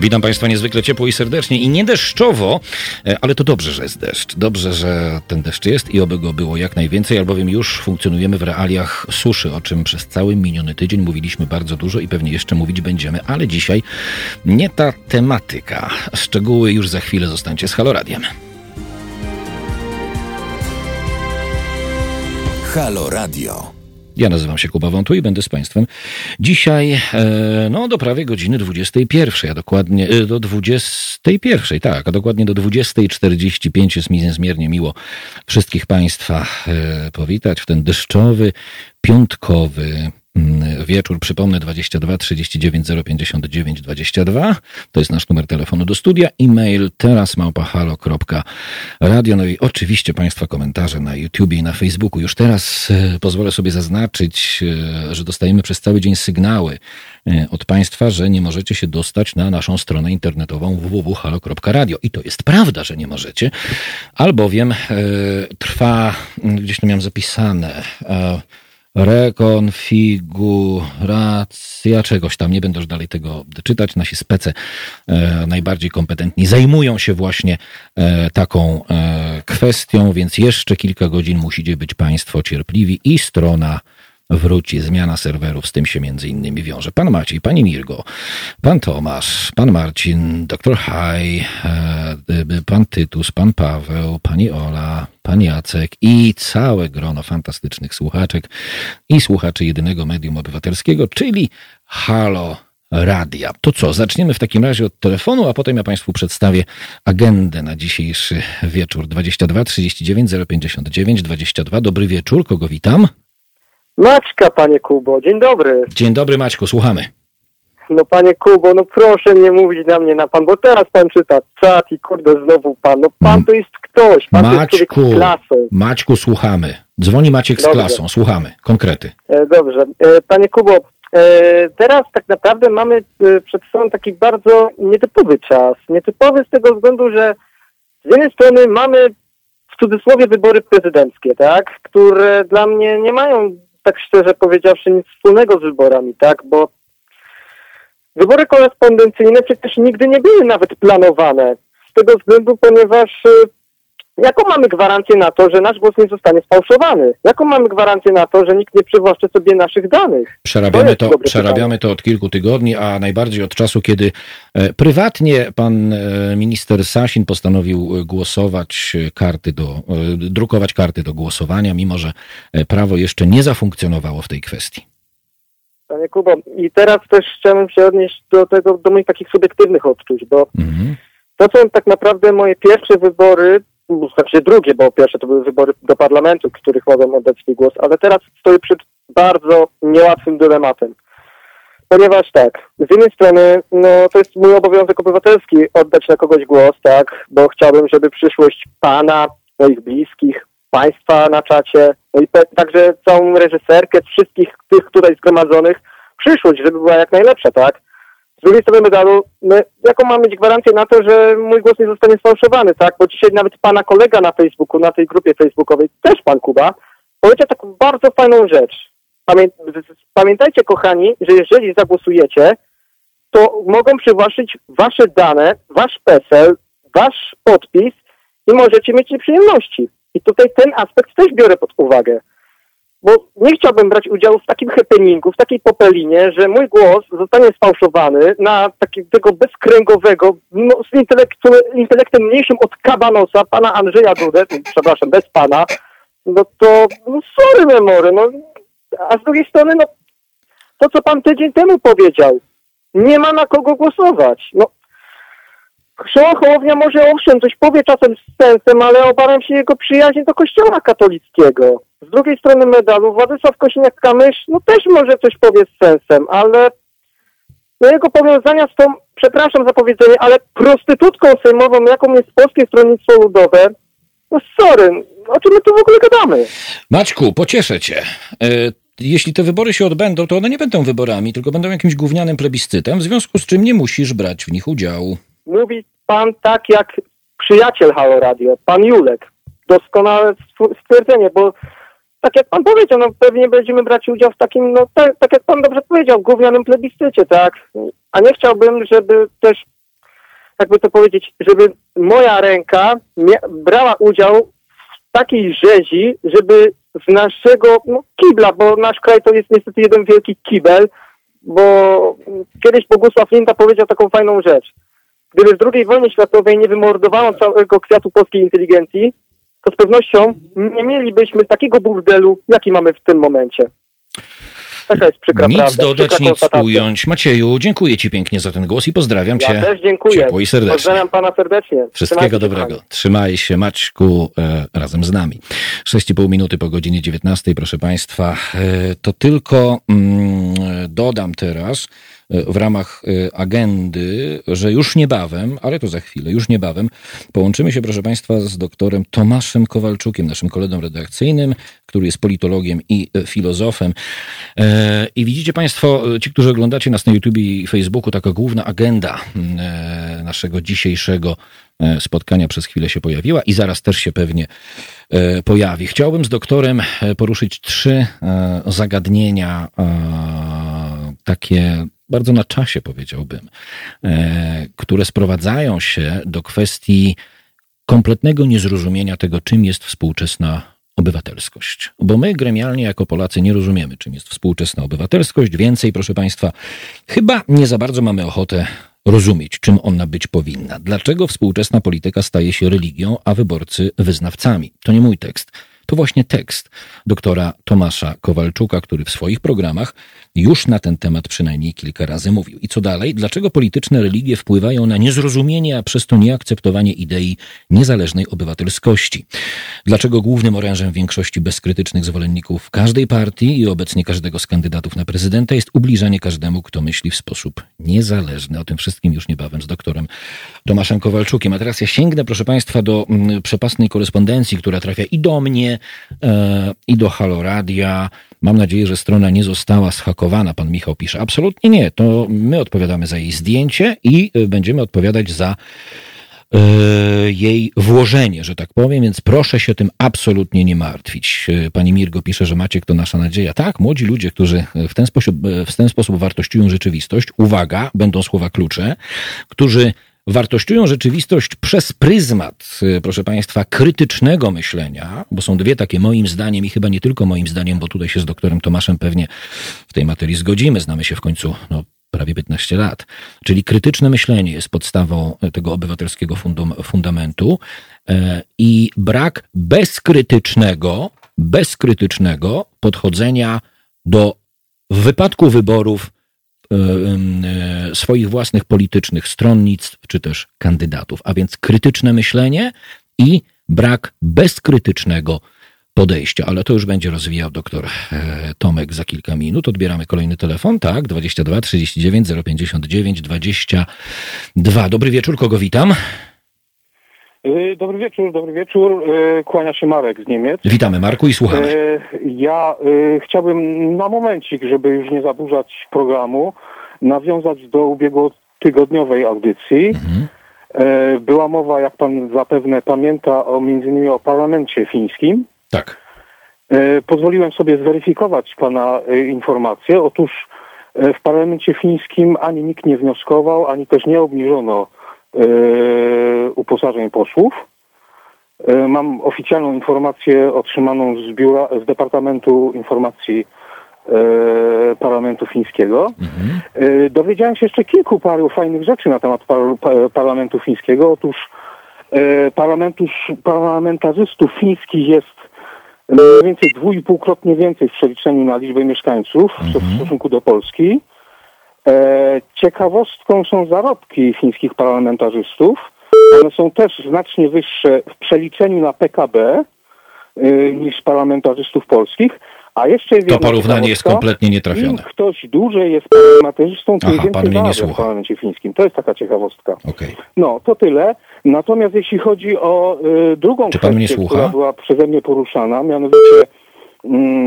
Witam Państwa niezwykle ciepło i serdecznie i nie deszczowo, e, ale to dobrze, że jest deszcz. Dobrze, że ten deszcz jest i oby go było jak najwięcej, albowiem już funkcjonujemy w realiach suszy, o czym przez cały miniony tydzień mówiliśmy bardzo dużo i pewnie jeszcze mówić będziemy, ale dzisiaj nie ta tematyka. Szczegóły już za chwilę zostańcie z Haloradiem. Halo Radio. Ja nazywam się Kuba Wątu i będę z Państwem dzisiaj e, no, do prawie godziny 21, a dokładnie e, do 21, tak, a dokładnie do 20.45 jest mi niezmiernie miło wszystkich Państwa e, powitać w ten deszczowy, piątkowy wieczór. Przypomnę 22 39 059 22. To jest nasz numer telefonu do studia. E-mail teraz małpahalo.radio. No i oczywiście Państwa komentarze na YouTubie i na Facebooku. Już teraz e, pozwolę sobie zaznaczyć, e, że dostajemy przez cały dzień sygnały e, od Państwa, że nie możecie się dostać na naszą stronę internetową www.halo.radio. I to jest prawda, że nie możecie, albowiem trwa, gdzieś tu miałem zapisane, rekonfiguracja czegoś tam. Nie będę już dalej tego czytać. Nasi spece e, najbardziej kompetentni zajmują się właśnie e, taką e, kwestią, więc jeszcze kilka godzin musicie być Państwo cierpliwi i strona wróci. Zmiana serwerów, z tym się między innymi wiąże. Pan Maciej, Pani Mirgo, Pan Tomasz, Pan Marcin, Dr. Haj, e, Pan Tytus, Pan Paweł, Pani Ola, Pan Jacek i całe grono fantastycznych słuchaczek i słuchaczy jedynego medium obywatelskiego, czyli Halo Radia. To co, zaczniemy w takim razie od telefonu, a potem ja Państwu przedstawię agendę na dzisiejszy wieczór 22 39 059 22. Dobry wieczór, kogo witam? Maćka, panie Kubo, dzień dobry. Dzień dobry Maćku, słuchamy. No panie Kubo, no proszę nie mówić na mnie na pan, bo teraz pan czyta czat i kurde znowu pan. No pan to jest ktoś, pan Maćku, to jest z klasą. Maćku, słuchamy. Dzwoni Maciek z Dobrze. klasą, słuchamy. Konkrety. E, dobrze. E, panie Kubo, e, teraz tak naprawdę mamy e, przed sobą taki bardzo nietypowy czas. Nietypowy z tego względu, że z jednej strony mamy w cudzysłowie wybory prezydenckie, tak, które dla mnie nie mają tak szczerze powiedziawszy nic wspólnego z wyborami, tak, bo wybory korespondencyjne przecież nigdy nie były nawet planowane. Z tego względu, ponieważ y, jaką mamy gwarancję na to, że nasz głos nie zostanie sfałszowany? Jaką mamy gwarancję na to, że nikt nie przywłaszczy sobie naszych danych? Przerabiamy to, dobre przerabiamy to od kilku tygodni, a najbardziej od czasu, kiedy e, prywatnie pan e, minister Sasin postanowił e, głosować karty do, drukować karty do głosowania, mimo że prawo jeszcze nie zafunkcjonowało w tej kwestii. Panie Kubo, i teraz też chciałbym się odnieść do tego, do moich takich subiektywnych odczuć, bo Mhm. to są tak naprawdę moje pierwsze wybory, znaczy drugie, bo pierwsze to były wybory do parlamentu, których mogłem oddać swój głos, ale teraz stoję przed bardzo niełatwym dylematem. Ponieważ tak, z jednej strony, no to jest mój obowiązek obywatelski oddać na kogoś głos, tak, bo chciałbym, żeby przyszłość pana, moich bliskich, państwa na czacie, no i także całą reżyserkę, wszystkich tych tutaj zgromadzonych, przyszłość, żeby była jak najlepsza, tak? Z drugiej strony medalu, my, jaką mam mieć gwarancję na to, że mój głos nie zostanie sfałszowany, tak? Bo dzisiaj nawet pana kolega na Facebooku, na tej grupie facebookowej, też pan Kuba, powiedział taką bardzo fajną rzecz. Pamię pamiętajcie, kochani, że jeżeli zagłosujecie, to mogą przywłaszczyć wasze dane, wasz PESEL, wasz podpis i możecie mieć nieprzyjemności. I tutaj ten aspekt też biorę pod uwagę. Bo nie chciałbym brać udziału w takim happeningu, w takiej popelinie, że mój głos zostanie sfałszowany na takiego bezkręgowego, no, z intelektem mniejszym od kabanosa, pana Andrzeja Dudę, przepraszam, bez pana, no to no sorry memory, no. A z drugiej strony, no to co pan tydzień temu powiedział, nie ma na kogo głosować. No, Szymon Hołownia może owszem coś powie czasem z sensem, ale obawiam się jego przyjaźni do kościoła katolickiego. Z drugiej strony medalu Władysław Kosiniak-Kamysz no też może coś powie z sensem, ale no jego powiązania z tą, przepraszam za powiedzenie, ale prostytutką sejmową, jaką jest Polskie Stronnictwo Ludowe, no sorry, o czym my tu w ogóle gadamy? Maćku, pocieszę cię. E, Jeśli te wybory się odbędą, to one nie będą wyborami, tylko będą jakimś gównianym plebiscytem, w związku z czym nie musisz brać w nich udziału. Mówi pan tak jak przyjaciel Halo Radio, pan Julek. Doskonałe stw- stwierdzenie, bo tak jak pan powiedział, no pewnie będziemy brać udział w takim, no tak, tak jak pan dobrze powiedział, gównianym plebiscycie, tak? A nie chciałbym, żeby też jakby to powiedzieć, żeby moja ręka brała udział w takiej rzezi, żeby z naszego no, kibla, bo nasz kraj to jest niestety jeden wielki kibel, bo kiedyś Bogusław Linda powiedział taką fajną rzecz. Gdyby w II wojnie światowej nie wymordowano całego kwiatu polskiej inteligencji, to z pewnością nie mielibyśmy takiego burdelu, jaki mamy w tym momencie. Taka jest przykra Nic prawda. dodać, nic ująć. Macieju, dziękuję Ci pięknie za ten głos i pozdrawiam Cię Ja też dziękuję. ciepło i serdecznie. Pozdrawiam pana serdecznie. Wszystkiego Trzymajcie się, dobrego. kochani. Trzymaj się, Maćku, e, razem z nami. 6,5 minuty po godzinie 19, proszę Państwa. E, to tylko mm, dodam teraz w ramach e, agendy, że już niebawem, ale to za chwilę, już niebawem połączymy się, proszę Państwa, z doktorem Tomaszem Kowalczukiem, naszym kolegą redakcyjnym, który jest politologiem i e, filozofem. E, I widzicie Państwo, e, ci, którzy oglądacie nas na YouTube i Facebooku, taka główna agenda naszego dzisiejszego spotkania przez chwilę się pojawiła i zaraz też się pewnie pojawi. Chciałbym z doktorem poruszyć trzy zagadnienia, takie bardzo na czasie powiedziałbym, e, które sprowadzają się do kwestii kompletnego niezrozumienia tego, czym jest współczesna obywatelskość. Bo my gremialnie jako Polacy nie rozumiemy, czym jest współczesna obywatelskość. Więcej, proszę Państwa, chyba nie za bardzo mamy ochotę rozumieć, czym ona być powinna. Dlaczego współczesna polityka staje się religią, a wyborcy wyznawcami? To nie mój tekst. To właśnie tekst doktora Tomasza Kowalczuka, który w swoich programach już na ten temat przynajmniej kilka razy mówił. I co dalej? Dlaczego polityczne religie wpływają na niezrozumienie, a przez to nieakceptowanie idei niezależnej obywatelskości? Dlaczego głównym orężem większości bezkrytycznych zwolenników każdej partii i obecnie każdego z kandydatów na prezydenta jest ubliżanie każdemu, kto myśli w sposób niezależny? O tym wszystkim już niebawem z doktorem Tomaszem Kowalczukiem. A teraz ja sięgnę, proszę Państwa, do mm, przepastnej korespondencji, która trafia i do mnie, e, i do Haloradia. Mam nadzieję, że strona nie została zhakowana, pan Michał pisze. Absolutnie nie. To my odpowiadamy za jej zdjęcie i e, będziemy odpowiadać za e, jej włożenie, że tak powiem, więc proszę się tym absolutnie nie martwić. E, Pani Mirgo pisze, że Maciek to nasza nadzieja. Tak, młodzi ludzie, którzy w ten sposób, w ten sposób wartościują rzeczywistość, uwaga, będą słowa klucze, którzy wartościują rzeczywistość przez pryzmat, e, proszę Państwa, krytycznego myślenia, bo są dwie takie moim zdaniem i chyba nie tylko moim zdaniem, bo tutaj się z doktorem Tomaszem pewnie w tej materii zgodzimy, znamy się w końcu no, prawie 15 lat. Czyli krytyczne myślenie jest podstawą tego obywatelskiego fundum, fundamentu e, i brak bezkrytycznego, bezkrytycznego podchodzenia do w wypadku wyborów swoich własnych politycznych stronnictw czy też kandydatów, a więc krytyczne myślenie i brak bezkrytycznego podejścia, ale to już będzie rozwijał doktor e, Tomek za kilka minut. Odbieramy kolejny telefon, tak, 22 39 059 22. Dobry wieczór, kogo witam? Y, Dobry wieczór, dobry wieczór. Y, Kłania się Marek z Niemiec. Witamy Marku i słuchamy. Y, Ja chciałbym na momencik, żeby już nie zaburzać programu, nawiązać do ubiegłotygodniowej audycji. Mhm. Była mowa, jak pan zapewne pamięta, o między innymi o parlamencie fińskim. Tak. Pozwoliłem sobie zweryfikować pana informacje. Otóż w parlamencie fińskim ani nikt nie wnioskował, ani też nie obniżono uposażeń posłów. Y, Mam oficjalną informację otrzymaną z biura, z Departamentu Informacji y, Parlamentu Fińskiego. Mhm. Dowiedziałem się jeszcze kilku paru fajnych rzeczy na temat par, pa, Parlamentu Fińskiego. Otóż parlamentus, parlamentarzystów fińskich jest mniej więcej dwójpółkrotnie więcej w przeliczeniu na liczbę mieszkańców w stosunku do Polski. E, ciekawostką są zarobki fińskich parlamentarzystów. One są też znacznie wyższe w przeliczeniu na PKB y, niż parlamentarzystów polskich. A jeszcze jest To porównanie jest kompletnie Im nietrafione. ktoś dłużej jest parlamentarzystą, tym Aha, pan więcej zarabia w parlamencie fińskim. To jest taka ciekawostka. Okej. No, to tyle. Natomiast jeśli chodzi o y, drugą Czy pan kwestię, która była przeze mnie poruszana, mianowicie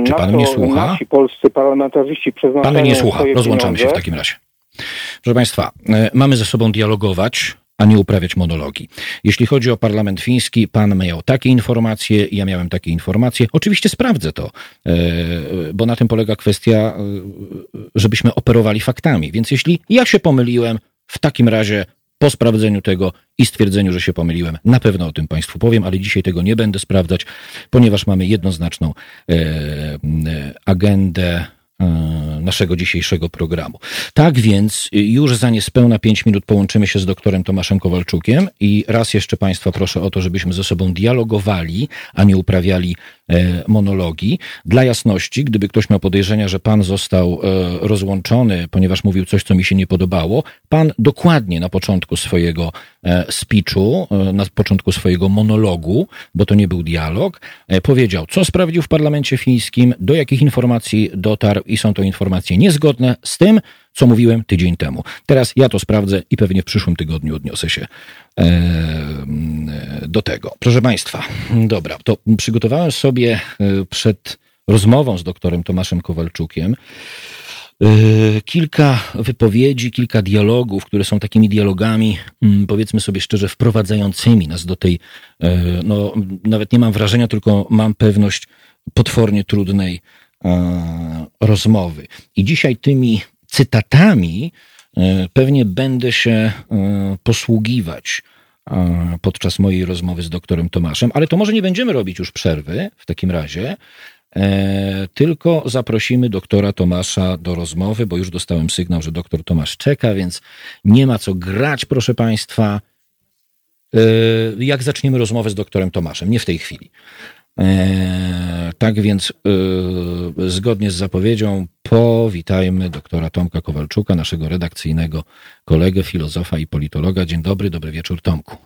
Czy pan mnie słucha? nasi polscy parlamentarzyści przeznaczają Pan mnie nie słucha. Rozłączamy się w takim razie. Proszę Państwa, e, mamy ze sobą dialogować, a nie uprawiać monologi. Jeśli chodzi o parlament fiński, pan miał takie informacje, ja miałem takie informacje. Oczywiście sprawdzę to, e, bo na tym polega kwestia, e, żebyśmy operowali faktami. Więc jeśli ja się pomyliłem, w takim razie Po sprawdzeniu tego i stwierdzeniu, że się pomyliłem, na pewno o tym Państwu powiem, ale dzisiaj tego nie będę sprawdzać, ponieważ mamy jednoznaczną e, e, agendę e, naszego dzisiejszego programu. Tak więc już za niespełna pięć minut połączymy się z doktorem Tomaszem Kowalczukiem i raz jeszcze Państwa proszę o to, żebyśmy ze sobą dialogowali, a nie uprawiali e, monologii. Dla jasności, gdyby ktoś miał podejrzenia, że pan został e, rozłączony, ponieważ mówił coś, co mi się nie podobało, pan dokładnie na początku swojego e, speechu, na początku swojego monologu, bo to nie był dialog, powiedział, co sprawdził w parlamencie fińskim, do jakich informacji dotarł i są to informacje niezgodne z tym, co mówiłem tydzień temu. Teraz ja to sprawdzę i pewnie w przyszłym tygodniu odniosę się e, do tego. Proszę Państwa, dobra, to przygotowałem sobie e, przed rozmową z doktorem Tomaszem Kowalczukiem e, kilka wypowiedzi, kilka dialogów, które są takimi dialogami, mm, powiedzmy sobie szczerze, wprowadzającymi nas do tej, no nawet nie mam wrażenia, tylko mam pewność potwornie trudnej rozmowy. I dzisiaj tymi cytatami e, pewnie będę się e, posługiwać e, podczas mojej rozmowy z doktorem Tomaszem, ale to może nie będziemy robić już przerwy w takim razie, tylko zaprosimy doktora Tomasza do rozmowy, bo już dostałem sygnał, że doktor Tomasz czeka, więc nie ma co grać, proszę Państwa. Jak zaczniemy rozmowę z doktorem Tomaszem? Nie w tej chwili. Tak więc, zgodnie z zapowiedzią, powitajmy doktora Tomka Kowalczuka, naszego redakcyjnego kolegę, filozofa i politologa. Dzień dobry, dobry wieczór Tomku.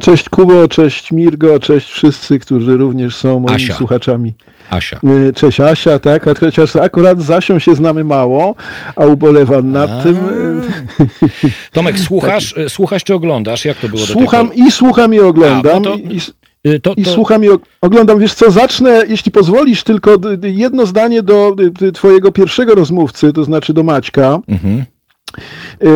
Cześć Kubo, cześć Mirgo, cześć wszyscy, którzy również są moimi Asia. słuchaczami. Asia. Y, Cześć Asia, tak, a chociaż akurat z Asią się znamy mało, a ubolewam nad A. tym. Tomek, słuchasz, słuchasz czy oglądasz? Jak to było do Słucham tej pory? i słucham i oglądam. A, no to- i, To, i to, słucham i oglądam. Wiesz co, zacznę, jeśli pozwolisz, tylko jedno zdanie do twojego pierwszego rozmówcy, to znaczy do Maćka. Mhm. Yy,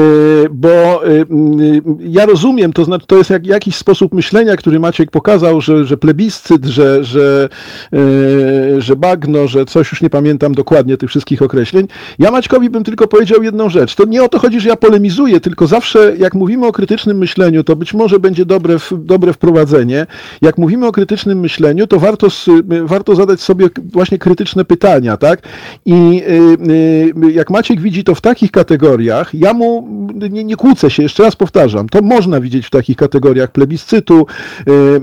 bo yy, yy, ja rozumiem, to znaczy to jest jak, jakiś sposób myślenia, który Maciek pokazał, że, że plebiscyt, że, że, że bagno, że coś już nie pamiętam dokładnie tych wszystkich określeń. Ja Maćkowi bym tylko powiedział jedną rzecz. To nie o to chodzi, że ja polemizuję, tylko zawsze jak mówimy o krytycznym myśleniu, to być może będzie dobre, dobre wprowadzenie. Jak mówimy o krytycznym myśleniu, to warto, warto zadać sobie właśnie krytyczne pytania, tak? I jak Maciek widzi to w takich kategoriach, ja mu nie, nie kłócę się, jeszcze raz powtarzam, to można widzieć w takich kategoriach plebiscytu,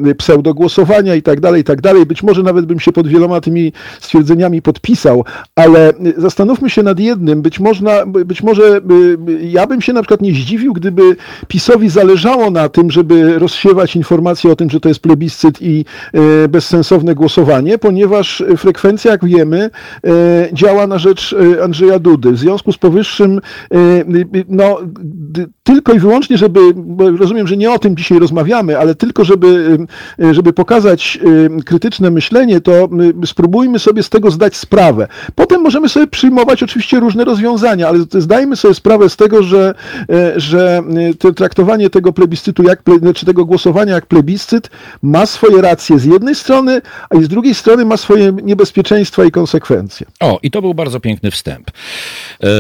yy, pseudogłosowania i tak dalej, i tak dalej. Być może nawet bym się pod wieloma tymi stwierdzeniami podpisał, ale yy, zastanówmy się nad jednym, być, można, być może yy, ja bym się na przykład nie zdziwił, gdyby PiSowi zależało na tym, żeby rozsiewać informacje o tym, że to jest plebiscyt i yy, bezsensowne głosowanie, ponieważ frekwencja, jak wiemy, yy, działa na rzecz yy, Andrzeja Dudy. W związku z powyższym no, d- tylko i wyłącznie, żeby, rozumiem, że nie o tym dzisiaj rozmawiamy, ale tylko, żeby, y, żeby pokazać y, krytyczne myślenie, to y, spróbujmy sobie z tego zdać sprawę. Potem możemy sobie przyjmować oczywiście różne rozwiązania, ale zdajmy sobie sprawę z tego, że, że to traktowanie tego plebiscytu, jak, czy tego głosowania jak plebiscyt ma swoje racje z jednej strony, a z drugiej strony ma swoje niebezpieczeństwa i konsekwencje. O, i to był bardzo piękny wstęp,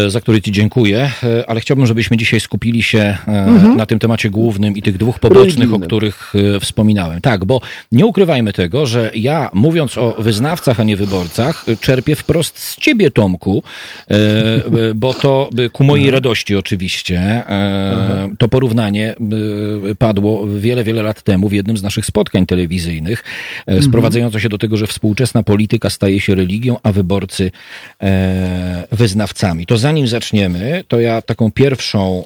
za który Ci dziękuję, ale chciałbym, żebyśmy dzisiaj skupili się e, na tym temacie głównym i tych dwóch pobocznych, o których e, wspominałem. Tak, bo nie ukrywajmy tego, że ja, mówiąc o wyznawcach, a nie wyborcach, e, czerpię wprost z Ciebie, Tomku, e, bo to ku mojej radości oczywiście, e, to porównanie padło wiele, wiele lat temu w jednym z naszych spotkań telewizyjnych, e, sprowadzające się do tego, że współczesna polityka staje się religią, a wyborcy wyznawcami. To zanim zaczniemy, to ja taką pierwszą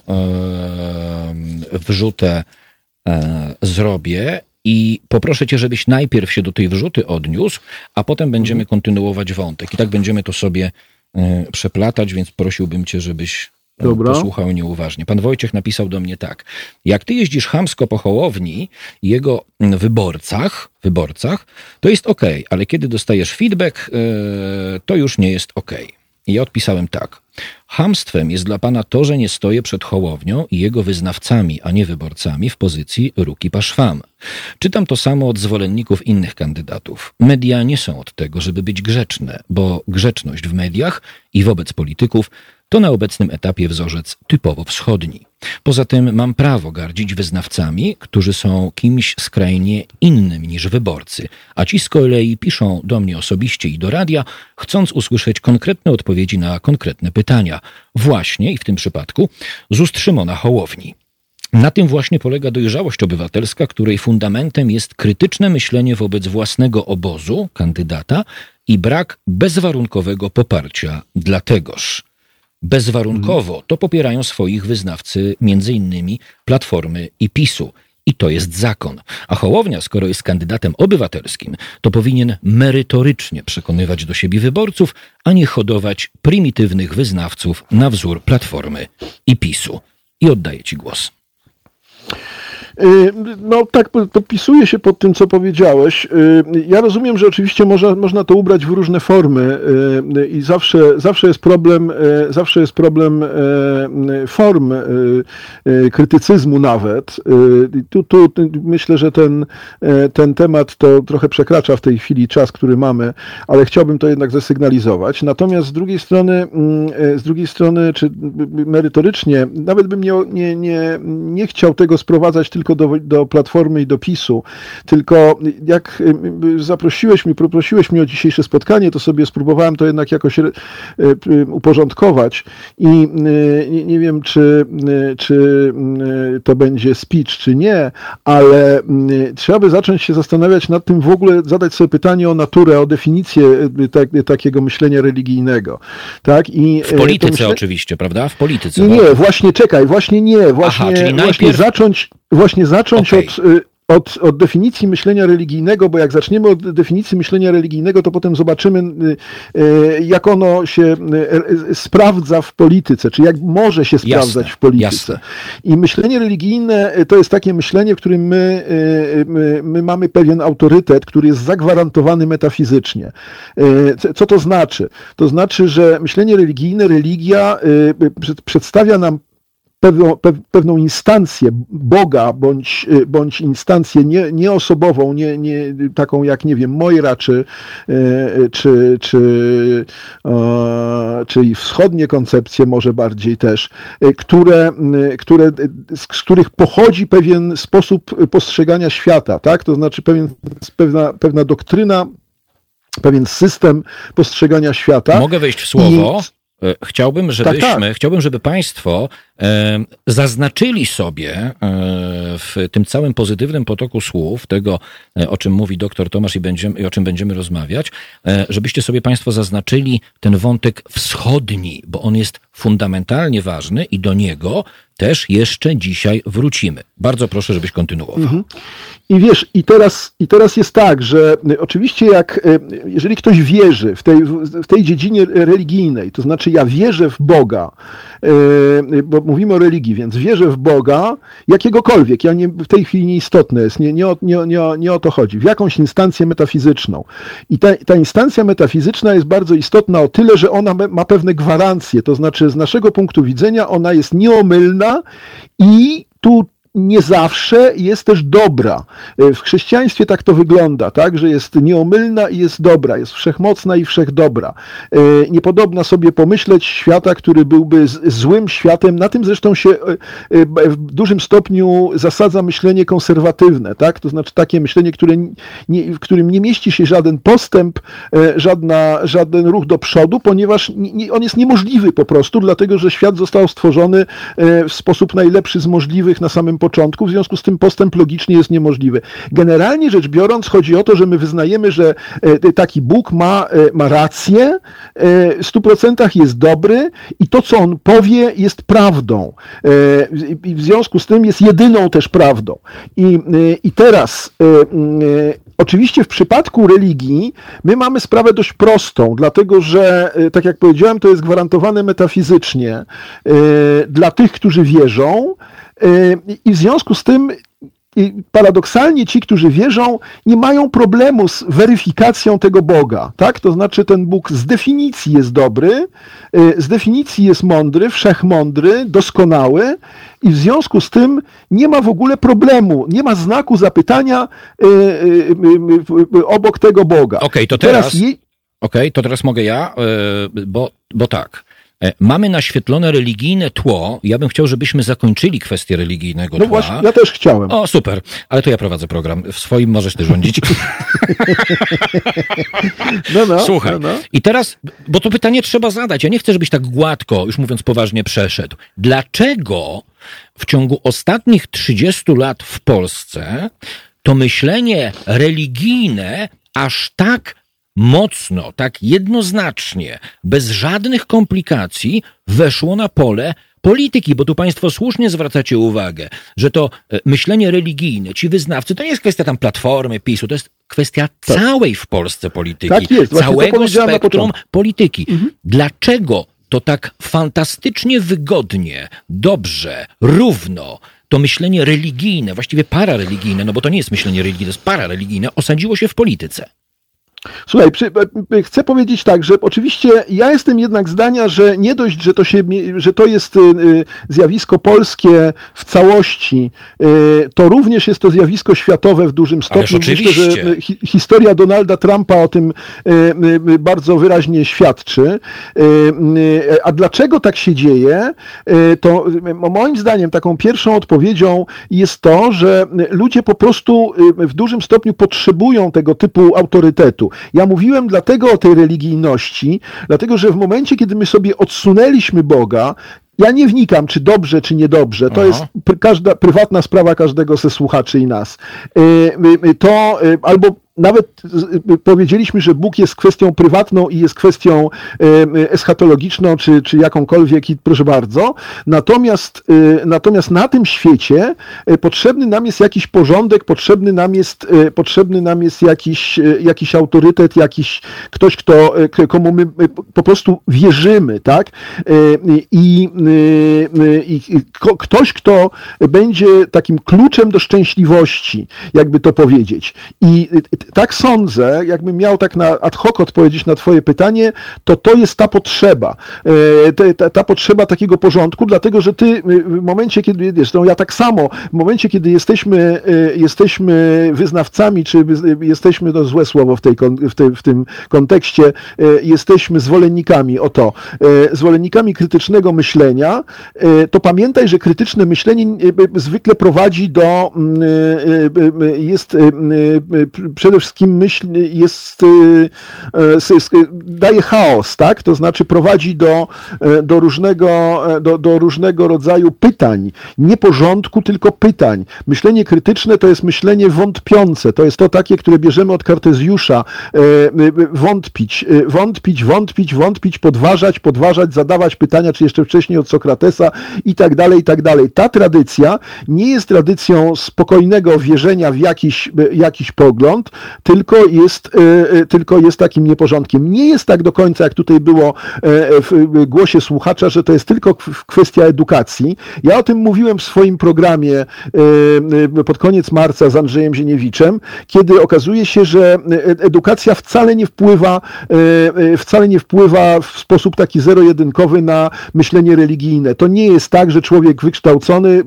wrzutę e, zrobię i poproszę cię, żebyś najpierw się do tej wrzuty odniósł, a potem będziemy kontynuować wątek. I tak będziemy to sobie e, przeplatać, więc prosiłbym cię, żebyś e, Dobra. posłuchał nieuważnie. Pan Wojciech napisał do mnie tak. Jak ty jeździsz chamsko po Hołowni i jego wyborcach, wyborcach, to jest ok, ale kiedy dostajesz feedback, to już nie jest ok. I ja odpisałem tak. Hamstwem jest dla pana to, że nie stoję przed Hołownią i jego wyznawcami, a nie wyborcami w pozycji ruki paszwam. Czytam to samo od zwolenników innych kandydatów. Media nie są od tego, żeby być grzeczne, bo grzeczność w mediach i wobec polityków to na obecnym etapie wzorzec typowo wschodni. Poza tym mam prawo gardzić wyznawcami, którzy są kimś skrajnie innym niż wyborcy, a ci z kolei piszą do mnie osobiście i do radia, chcąc usłyszeć konkretne odpowiedzi na konkretne pytania. Właśnie i w tym przypadku z ust Hołowni. Na tym właśnie polega dojrzałość obywatelska, której fundamentem jest krytyczne myślenie wobec własnego obozu, kandydata i brak bezwarunkowego poparcia dla tegoż. Bezwarunkowo to popierają swoich wyznawcy innymi Platformy i PiSu. I to jest zakon. A Hołownia, skoro jest kandydatem obywatelskim, to powinien merytorycznie przekonywać do siebie wyborców, a nie hodować prymitywnych wyznawców na wzór Platformy i PiSu. I oddaję Ci głos. Y, no tak, podpisuję się pod tym, co powiedziałeś. Y, ja rozumiem, że oczywiście można, można to ubrać w różne formy y, i zawsze, zawsze jest problem, zawsze jest problem form krytycyzmu nawet. Tu, tu myślę, że ten, ten temat to trochę przekracza w tej chwili czas, który mamy, ale chciałbym to jednak zasygnalizować. Natomiast z drugiej strony, z drugiej strony, czy merytorycznie, nawet bym nie, nie, nie, nie chciał tego sprowadzać tylko tylko do, do Platformy i do PiSu, tylko jak y, zaprosiłeś mnie, poprosiłeś mnie o dzisiejsze spotkanie, to sobie spróbowałem to jednak jakoś y, y, uporządkować i nie, nie wiem, czy, czy to będzie speech, czy nie, ale trzeba by zacząć się zastanawiać nad tym w ogóle, zadać sobie pytanie o naturę, o definicję tak, takiego myślenia religijnego. Tak? I w polityce oczywiście, prawda? W polityce. Nie, właśnie, czekaj, właśnie nie, właśnie, Aha, czyli najpierw... właśnie zacząć, właśnie zacząć okay. od y, od, od, definicji myślenia religijnego, bo jak zaczniemy od definicji myślenia religijnego, to potem zobaczymy, y, y, jak ono się sprawdza w polityce, czy jak może się sprawdzać jasne, w polityce. Jasne. I myślenie religijne to jest takie myślenie, w którym my, my, my, mamy pewien autorytet, który jest zagwarantowany metafizycznie. Co to znaczy? To znaczy, że myślenie religijne, religia przedstawia nam pewną, pewną instancję Boga, bądź, y, bądź instancję nie, nieosobową, nie, nie, taką jak, nie wiem, Mojra, czy, y, czy, czy, czy wschodnie koncepcje może bardziej też, y, które, które, z których pochodzi pewien sposób postrzegania świata, tak? To znaczy pewien, pewna, pewna doktryna, pewien system postrzegania świata. Mogę wejść w słowo? I... Chciałbym, żebyśmy, tak, tak. chciałbym, żeby Państwo zaznaczyli sobie e, w tym całym pozytywnym potoku słów, tego, e, o czym mówi doktor Tomasz i, będziemy, i o czym będziemy rozmawiać, e, żebyście sobie Państwo zaznaczyli ten wątek wschodni, bo on jest fundamentalnie ważny i do niego też jeszcze dzisiaj wrócimy. Bardzo proszę, żebyś kontynuował. Mhm. I wiesz, i teraz, i teraz jest tak, że y, oczywiście jak, y, jeżeli ktoś wierzy w tej, w tej dziedzinie religijnej, to znaczy ja wierzę w Boga, y, bo mówimy o religii, więc wierzę w Boga jakiegokolwiek, ja nie, w tej chwili nieistotne jest, nie, nie, o, nie, nie, nie o to chodzi, w jakąś instancję metafizyczną. I ta, ta instancja metafizyczna jest bardzo istotna o tyle, że ona ma pewne gwarancje, to znaczy z naszego punktu widzenia ona jest nieomylna i tu nie zawsze jest też dobra. E, w chrześcijaństwie tak to wygląda, tak, że jest nieomylna i jest dobra, jest wszechmocna i wszechdobra. E, niepodobna sobie pomyśleć świata, który byłby złym światem. Na tym zresztą się e, w dużym stopniu zasadza myślenie konserwatywne, tak, to znaczy takie myślenie, które nie, w którym nie mieści się żaden postęp, żadna, żaden ruch do przodu, ponieważ on jest niemożliwy po prostu, dlatego że świat został stworzony w sposób najlepszy z możliwych na samym początku, w związku z tym postęp logiczny jest niemożliwy. Generalnie rzecz biorąc, chodzi o to, że my wyznajemy, że e, taki Bóg ma, e, ma rację, e, w stu procentach jest dobry i to, co on powie, jest prawdą. I w związku z tym jest jedyną też prawdą. I, i teraz Oczywiście w przypadku religii my mamy sprawę dość prostą, dlatego że, tak jak powiedziałem, to jest gwarantowane metafizycznie dla tych, którzy wierzą, i w związku z tym paradoksalnie ci, którzy wierzą, nie mają problemu z weryfikacją tego Boga. Tak? To znaczy, ten Bóg z definicji jest dobry, y, z definicji jest mądry, wszechmądry, doskonały, i w związku z tym nie ma w ogóle problemu, nie ma znaku zapytania y, y, obok tego Boga. Okej, okay, to teraz. teraz je... Okej, okay, to teraz mogę ja, bo, bo tak. E, mamy naświetlone religijne tło. Ja bym chciał, żebyśmy zakończyli kwestię religijnego No tła. właśnie, ja też chciałem. O, super. Ale to ja prowadzę program. W swoim możesz ty rządzić. No, no, Słuchaj. no, no. I teraz, bo to pytanie trzeba zadać. Ja nie chcę, żebyś tak gładko, już mówiąc poważnie, przeszedł. Dlaczego w ciągu ostatnich 30 lat w Polsce to myślenie religijne aż tak mocno, tak jednoznacznie, bez żadnych komplikacji weszło na pole polityki, bo tu Państwo słusznie zwracacie uwagę, że to e, myślenie religijne, ci wyznawcy, to nie jest kwestia tam platformy, PiSu, to jest kwestia całej w Polsce polityki, Tak jest, całego spektrum polityki. Dlaczego to tak fantastycznie wygodnie, dobrze, równo to myślenie religijne, właściwie parareligijne, no bo to nie jest myślenie religijne, to jest parareligijne, osadziło się w polityce? Słuchaj, przy, e, chcę powiedzieć tak, że oczywiście ja jestem jednak zdania, że nie dość, że to, się, że to jest e, zjawisko polskie w całości, e, to również jest to zjawisko światowe w dużym stopniu. Myślę, oczywiście. że hi, historia Donalda Trumpa o tym bardzo wyraźnie świadczy. A dlaczego tak się dzieje? To moim zdaniem taką pierwszą odpowiedzią jest to, że ludzie po prostu w dużym stopniu potrzebują tego typu autorytetu. Ja mówiłem dlatego o tej religijności, dlatego że w momencie, kiedy my sobie odsunęliśmy Boga, ja nie wnikam, czy dobrze, czy niedobrze. To Aha. jest pr- każda, prywatna sprawa każdego ze słuchaczy i nas. Y, y, y, To y, albo nawet y, powiedzieliśmy, że Bóg jest kwestią prywatną i jest kwestią y, eschatologiczną, czy, czy jakąkolwiek, i proszę bardzo. Natomiast, y, natomiast na tym świecie potrzebny nam jest jakiś porządek, potrzebny nam jest, potrzebny nam jest jakiś, jakiś autorytet, jakiś ktoś, kto, komu my po prostu wierzymy, tak? I, i, i ktoś, kto będzie takim kluczem do szczęśliwości, jakby to powiedzieć. I tak sądzę, jakbym miał tak na ad hoc odpowiedzieć na twoje pytanie, to to jest ta potrzeba. E, Ta, ta potrzeba takiego porządku, dlatego że ty y, w momencie, kiedy, zresztą ja tak samo, w momencie, kiedy jesteśmy, y, jesteśmy wyznawcami, czy jesteśmy, to złe słowo w, tej, w, tej, w tym kontekście, jesteśmy zwolennikami, o to, y, zwolennikami krytycznego myślenia, to pamiętaj, że krytyczne myślenie zwykle prowadzi do, mm, jest y, przede wszystkim myśl jest, y, y, s- daje chaos, tak? To znaczy prowadzi do, y, do, różnego, y, do, do różnego rodzaju pytań. Nie porządku, tylko pytań. Myślenie krytyczne to jest myślenie wątpiące. To jest to takie, które bierzemy od Kartezjusza. Y, y, Wątpić, y, wątpić, wątpić, wątpić, podważać, podważać, zadawać pytania, czy jeszcze wcześniej od Sokratesa i tak dalej, i tak dalej. Ta tradycja nie jest tradycją spokojnego wierzenia w jakiś, jakiś pogląd, tylko jest, e, e, tylko jest takim nieporządkiem. Nie jest tak do końca, jak tutaj było e, w głosie słuchacza, że to jest tylko kwestia edukacji. Ja o tym mówiłem w swoim programie pod koniec marca z Andrzejem Ziniewiczem, kiedy okazuje się, że edukacja wcale nie wpływa, wcale nie wpływa w sposób taki zero-jedynkowy na myślenie religijne. To nie jest tak, że człowiek wykształcony,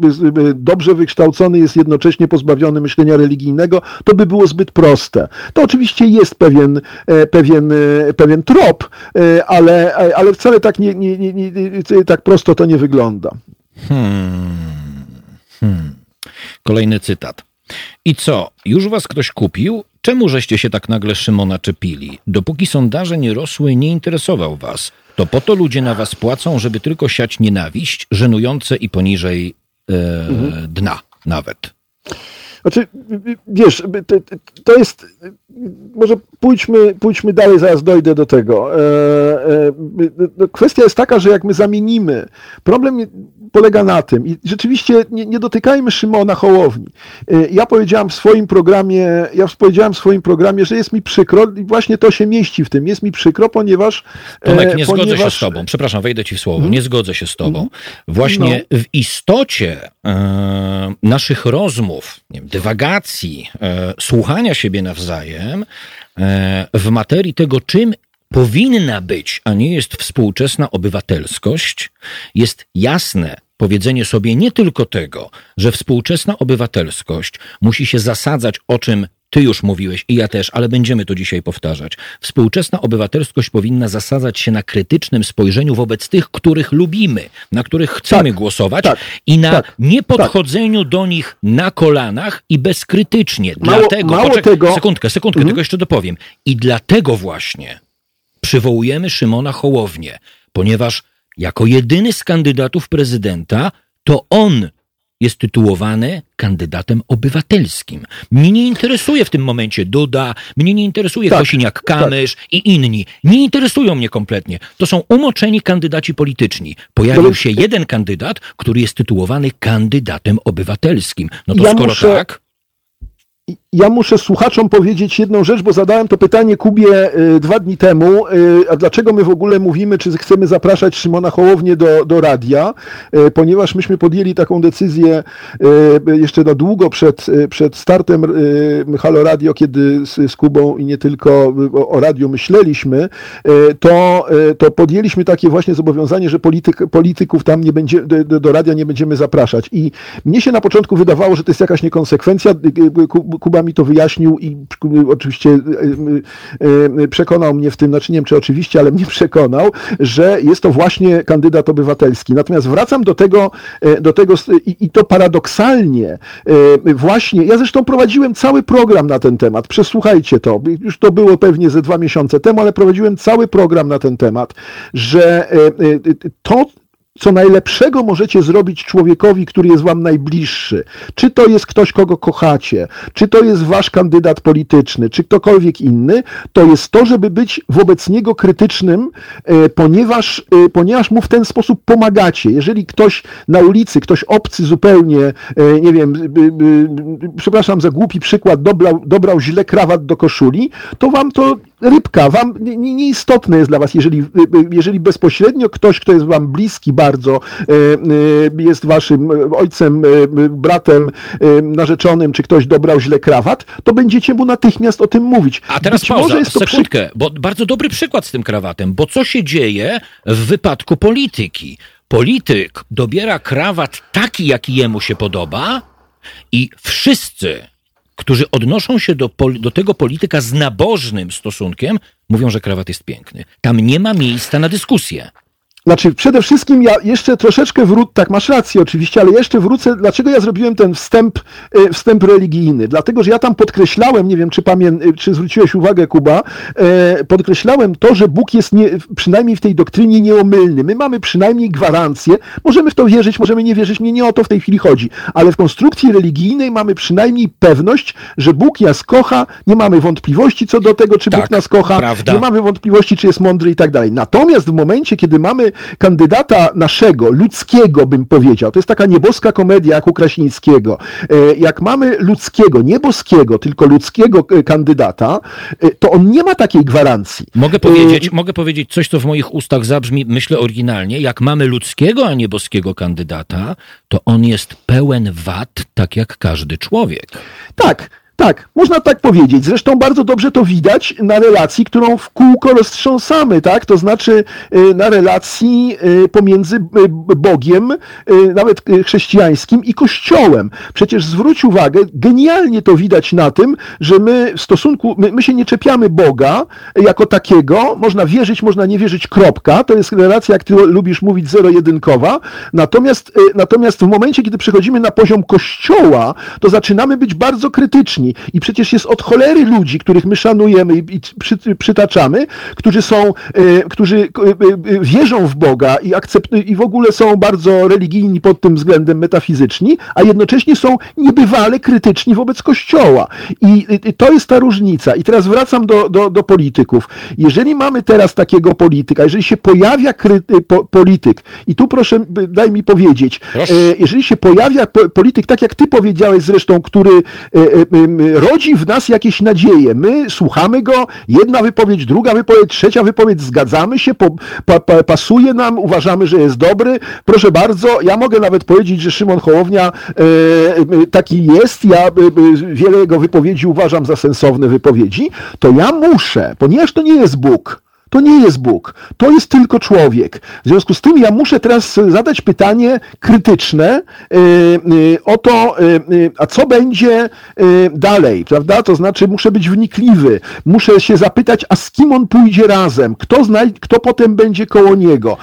dobrze wykształcony jest jednocześnie pozbawiony myślenia religijnego. To by było zbyt proste. To oczywiście jest pewien, e, pewien, e, pewien trop, e, ale, ale wcale tak, nie, nie, nie, nie, tak prosto to nie wygląda. Kolejny cytat. I co, już was ktoś kupił? Czemu żeście się tak nagle Szymona czepili? Dopóki sondaże nie rosły, nie interesował was. To po to ludzie na was płacą, żeby tylko siać nienawiść, żenujące i poniżej e, dna nawet. Znaczy, wiesz, to, jest. Może pójdźmy, pójdźmy dalej, zaraz dojdę do tego. E, e, no, Kwestia jest taka, że jak my zamienimy, problem polega na tym, i rzeczywiście nie, nie dotykajmy Szymona Hołowni. E, Ja powiedziałem w swoim programie, ja powiedziałem w swoim programie, że jest mi przykro, i właśnie to się mieści w tym. Jest mi przykro, ponieważ. Tomek, nie zgodzę się ponieważ- z tobą. Przepraszam, wejdę ci w słowo. Nie zgodzę się z tobą. Właśnie w istocie e, naszych rozmów, nie wiem, dywagacji, e, słuchania siebie nawzajem e, w materii tego, czym powinna być, a nie jest współczesna obywatelskość, jest jasne powiedzenie sobie nie tylko tego, że współczesna obywatelskość musi się zasadzać, o czym ty już mówiłeś i ja też, ale będziemy to dzisiaj powtarzać. Współczesna obywatelskość powinna zasadzać się na krytycznym spojrzeniu wobec tych, których lubimy, na których chcemy Tak, głosować tak, i na tak, niepodchodzeniu do nich na kolanach i bezkrytycznie. Mało- dlatego, mało poczek- tego- sekundkę, sekundkę, tylko jeszcze dopowiem. I dlatego właśnie przywołujemy Szymona Hołownię, ponieważ jako jedyny z kandydatów prezydenta to on jest tytułowany kandydatem obywatelskim. Mnie nie interesuje w tym momencie Duda, mnie nie interesuje Tak, Kosiniak-Kamysz i inni. Nie interesują mnie kompletnie. To są umoczeni kandydaci polityczni. Pojawił się jeden kandydat, który jest tytułowany kandydatem obywatelskim. No to Ja skoro muszę- tak, Ja muszę słuchaczom powiedzieć jedną rzecz, bo zadałem to pytanie Kubie y, dwa dni temu. Y, a dlaczego my w ogóle mówimy, czy chcemy zapraszać Szymona Hołownię do, do radia? Y, ponieważ myśmy podjęli taką decyzję jeszcze na długo przed, przed startem Halo Radio, kiedy z, z Kubą i nie tylko o, o radiu myśleliśmy, to, to podjęliśmy takie właśnie zobowiązanie, że polityk, polityków tam nie będzie, do, do- radia nie będziemy zapraszać. I mnie się na początku wydawało, że to jest jakaś niekonsekwencja. Ku- Kuba mi to wyjaśnił i oczywiście y, y, y, przekonał mnie w tym, znaczy nie wiem czy oczywiście, ale mnie przekonał, że jest to właśnie kandydat obywatelski. Natomiast wracam do tego, do tego i, i to paradoksalnie właśnie, ja zresztą prowadziłem cały program na ten temat, przesłuchajcie to, już to było pewnie ze dwa miesiące temu, ale prowadziłem cały program na ten temat, że to, co najlepszego możecie zrobić człowiekowi, który jest wam najbliższy. Czy to jest ktoś, kogo kochacie, czy to jest wasz kandydat polityczny, czy ktokolwiek inny, to jest to, żeby być wobec niego krytycznym, e, ponieważ, e, ponieważ mu w ten sposób pomagacie. Jeżeli ktoś na ulicy, ktoś obcy zupełnie, e, nie wiem, przepraszam za głupi przykład, dobrał, dobrał źle krawat do koszuli, to wam to rybka, wam nie- nie- nieistotne jest dla was, jeżeli, jeżeli bezpośrednio ktoś, kto jest wam bliski e, e, jest waszym ojcem, e, bratem, narzeczonym, czy ktoś dobrał źle krawat, to będziecie mu natychmiast o tym mówić. A teraz Być pauza, to przy- sekundkę, bo bardzo dobry przykład z tym krawatem, bo co się dzieje w wypadku polityki? Polityk dobiera krawat taki, jaki jemu się podoba i wszyscy, którzy odnoszą się do, do tego polityka z nabożnym stosunkiem, mówią, że krawat jest piękny. Tam nie ma miejsca na dyskusję. Znaczy, przede wszystkim ja jeszcze troszeczkę wrócę, tak masz rację oczywiście, ale jeszcze wrócę, dlaczego ja zrobiłem ten wstęp, e, wstęp religijny. Dlatego, że ja tam podkreślałem, nie wiem, czy, pamię, czy zwróciłeś uwagę, Kuba, e, podkreślałem to, że Bóg jest nie, przynajmniej w tej doktrynie nieomylny. My mamy przynajmniej gwarancję, możemy w to wierzyć, możemy nie wierzyć, mnie nie o to w tej chwili chodzi, ale w konstrukcji religijnej mamy przynajmniej pewność, że Bóg nas kocha, nie mamy wątpliwości co do tego, czy Tak, Bóg nas kocha, prawda. nie mamy wątpliwości, czy jest mądry i tak dalej. Natomiast w momencie, kiedy mamy kandydata naszego, ludzkiego bym powiedział, to jest taka nieboska komedia jak u Kraśnickiego, e, jak mamy ludzkiego, nieboskiego, tylko ludzkiego e, kandydata, e, to on nie ma takiej gwarancji. Mogę powiedzieć, mogę powiedzieć coś, co w moich ustach zabrzmi, myślę oryginalnie. Jak mamy ludzkiego, a nie boskiego kandydata, to on jest pełen wad, tak jak każdy człowiek. Tak, tak, można tak powiedzieć. Zresztą bardzo dobrze to widać na relacji, którą w kółko roztrząsamy, tak? To znaczy y, na relacji y, pomiędzy y, Bogiem, nawet chrześcijańskim i Kościołem. Przecież zwróć uwagę, genialnie to widać na tym, że my w stosunku, my, my się nie czepiamy Boga jako takiego, można wierzyć, można nie wierzyć, kropka. To jest relacja, jak ty lubisz mówić, zero-jedynkowa. Natomiast, natomiast w momencie, kiedy przechodzimy na poziom Kościoła, to zaczynamy być bardzo krytyczni. I przecież jest od cholery ludzi, których my szanujemy i, przy, przytaczamy, którzy są, y, którzy y, y, wierzą w Boga i, akcept, i w ogóle są bardzo religijni pod tym względem metafizyczni, a jednocześnie są niebywale krytyczni wobec Kościoła. I, to jest ta różnica. I teraz wracam do, do, do polityków. Jeżeli mamy teraz takiego polityka, jeżeli się pojawia kry, po, polityk, i tu proszę, daj mi powiedzieć, e, jeżeli się pojawia po, polityk, tak jak ty powiedziałeś zresztą, który e, e, rodzi w nas jakieś nadzieje, my słuchamy go, jedna wypowiedź, druga wypowiedź, trzecia wypowiedź, zgadzamy się, po, pa, pa, pasuje nam, uważamy, że jest dobry, proszę bardzo, ja mogę nawet powiedzieć, że Szymon Hołownia e, taki jest, ja wiele jego wypowiedzi uważam za sensowne wypowiedzi, to ja muszę, ponieważ to nie jest Bóg, To nie jest Bóg, to jest tylko człowiek. W związku z tym ja muszę teraz zadać pytanie krytyczne yy, yy, o to, yy, a co będzie dalej, prawda? To znaczy muszę być wnikliwy, muszę się zapytać, a z kim on pójdzie razem, kto, znaj- kto potem będzie koło niego.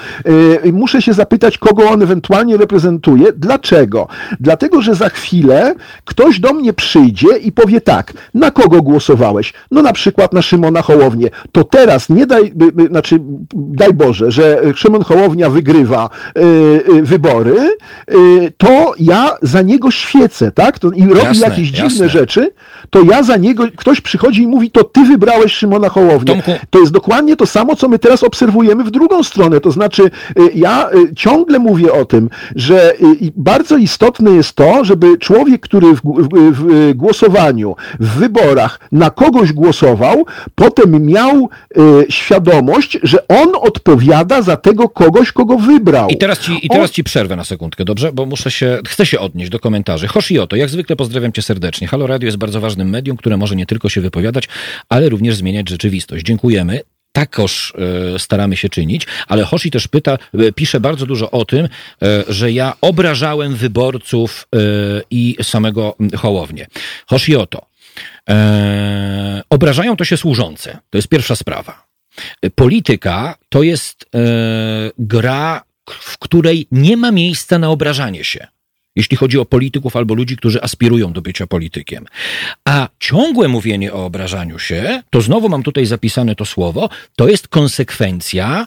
Muszę się zapytać, kogo on ewentualnie reprezentuje. Dlaczego? Dlatego, że za chwilę ktoś do mnie przyjdzie i powie tak, na kogo głosowałeś? No na przykład na Szymona Hołownię. To teraz nie daj, znaczy daj Boże, że Szymon Hołownia wygrywa y, wybory, y, to ja za niego świecę, tak? To, I robi Jasne, jakieś dziwne jasne. rzeczy, to ja za niego, ktoś przychodzi i mówi, to ty wybrałeś Szymona Hołownię. Tomku. To jest dokładnie to samo, co my teraz obserwujemy w drugą stronę. To znaczy, y, ja ciągle mówię o tym, że bardzo istotne jest to, żeby człowiek, który w, w, w głosowaniu, w wyborach na kogoś głosował, potem miał y, świadomość, że on odpowiada za tego kogoś, kogo wybrał. I teraz, ci, I teraz ci przerwę na sekundkę, dobrze? Bo muszę się, chcę się odnieść do komentarzy. Hoshioto, jak zwykle pozdrawiam cię serdecznie. Halo Radio jest bardzo ważnym medium, które może nie tylko się wypowiadać, ale również zmieniać rzeczywistość. Dziękujemy. Takoż e, staramy się czynić, ale Hoshi też pyta, e, pisze bardzo dużo o tym, e, że ja obrażałem wyborców i samego Hołownię. Hoshioto, e, obrażają to się służące. To jest pierwsza sprawa. Polityka to jest e, gra, w której nie ma miejsca na obrażanie się. Jeśli chodzi o polityków albo ludzi, którzy aspirują do bycia politykiem. A ciągłe mówienie o obrażaniu się, to znowu mam tutaj zapisane to słowo, to jest konsekwencja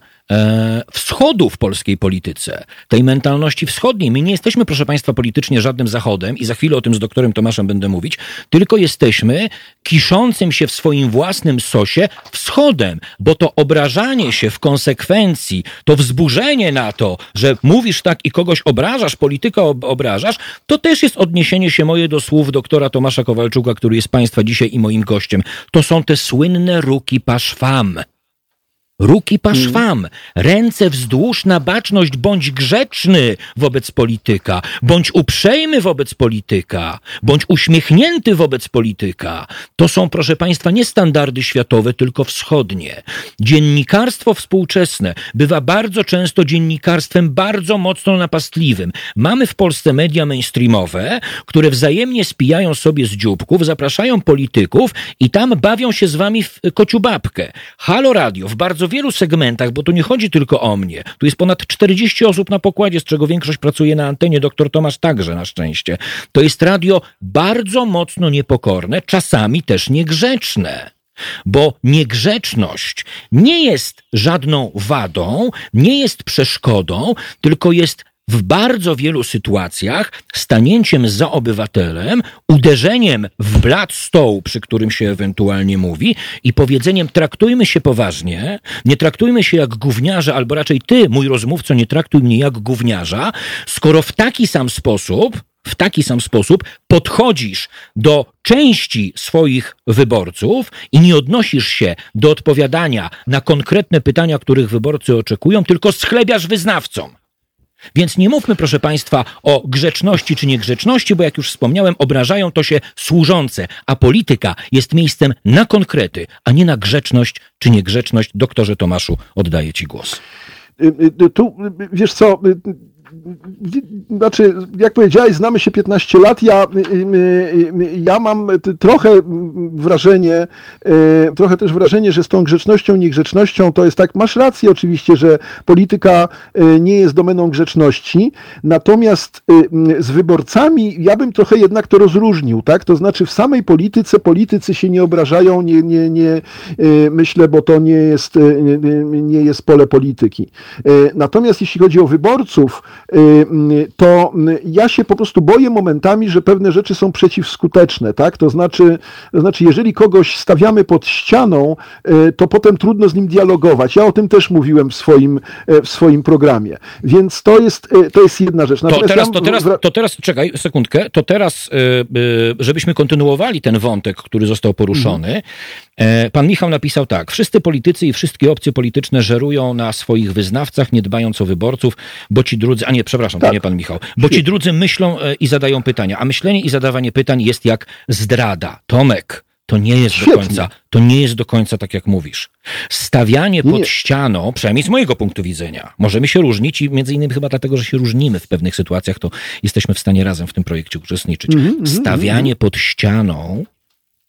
wschodu w polskiej polityce, tej mentalności wschodniej. My nie jesteśmy, proszę Państwa, politycznie żadnym zachodem i za chwilę o tym z doktorem Tomaszem będę mówić, tylko jesteśmy kiszącym się w swoim własnym sosie wschodem, bo to obrażanie się w konsekwencji, to wzburzenie na to, że mówisz tak i kogoś obrażasz, polityka ob- obrażasz, to też jest odniesienie się moje do słów doktora Tomasza Kowalczuka, który jest Państwa dzisiaj i moim gościem. To są te słynne ruki paszwam. Ruki paszwam, ręce wzdłuż na baczność, bądź grzeczny wobec polityka, bądź uprzejmy wobec polityka, bądź uśmiechnięty wobec polityka. To są, proszę Państwa, nie standardy światowe, tylko wschodnie. Dziennikarstwo współczesne bywa bardzo często dziennikarstwem bardzo mocno napastliwym. Mamy w Polsce media mainstreamowe, które wzajemnie spijają sobie z dzióbków, zapraszają polityków i tam bawią się z wami w kociubabkę. Halo Radio w bardzo wielu segmentach, bo tu nie chodzi tylko o mnie. Tu jest ponad 40 osób na pokładzie, z czego większość pracuje na antenie, doktor Tomasz także na szczęście. To jest radio bardzo mocno niepokorne, czasami też niegrzeczne. Bo niegrzeczność nie jest żadną wadą, nie jest przeszkodą, tylko jest w bardzo wielu sytuacjach stanięciem za obywatelem, uderzeniem w blat stołu, przy którym się ewentualnie mówi i powiedzeniem traktujmy się poważnie, nie traktujmy się jak gówniarze, albo raczej ty, mój rozmówco, nie traktuj mnie jak gówniarza, skoro w taki sam sposób w taki sam sposób podchodzisz do części swoich wyborców i nie odnosisz się do odpowiadania na konkretne pytania, których wyborcy oczekują, tylko schlebiasz wyznawcom. Więc nie mówmy, proszę Państwa, o grzeczności czy niegrzeczności, bo jak już wspomniałem, obrażają to się służące, a polityka jest miejscem na konkrety, a nie na grzeczność czy niegrzeczność. Doktorze Tomaszu, oddaję Ci głos. Y, y, Tu, y, wiesz co, znaczy, jak powiedziałeś, znamy się 15 lat, ja, y, y, y, ja mam trochę wrażenie, trochę też wrażenie, że z tą grzecznością, niegrzecznością to jest tak, masz rację oczywiście, że polityka nie jest domeną grzeczności, natomiast y, z wyborcami ja bym trochę jednak to rozróżnił, tak, to znaczy w samej polityce politycy się nie obrażają, nie, nie, nie myślę, bo to nie jest, nie jest pole polityki. Natomiast jeśli chodzi o wyborców, to y, ja się po prostu boję momentami, że pewne rzeczy są przeciwskuteczne, tak? To znaczy, to znaczy jeżeli kogoś stawiamy pod ścianą, y, to potem trudno z nim dialogować. Ja o tym też mówiłem w swoim, y, w swoim programie. Więc to jest, y, to jest jedna rzecz. To Natomiast teraz, ja to, teraz, to teraz, czekaj sekundkę, to teraz, y, y, żebyśmy kontynuowali ten wątek, który został poruszony. E, Pan Michał napisał tak. Wszyscy politycy i wszystkie opcje polityczne żerują na swoich wyznawcach, nie dbając o wyborców, bo ci drudzy, a nie, przepraszam, to Tak. nie pan Michał, bo ci drudzy myślą e, i zadają pytania, a myślenie i zadawanie pytań jest jak zdrada. Tomek, to nie jest Świetnie. do końca, to nie jest do końca tak, jak mówisz. Stawianie Nie, pod ścianą, przynajmniej z mojego punktu widzenia, możemy się różnić i między innymi chyba dlatego, że się różnimy w pewnych sytuacjach, to jesteśmy w stanie razem w tym projekcie uczestniczyć. Mhm, Stawianie pod ścianą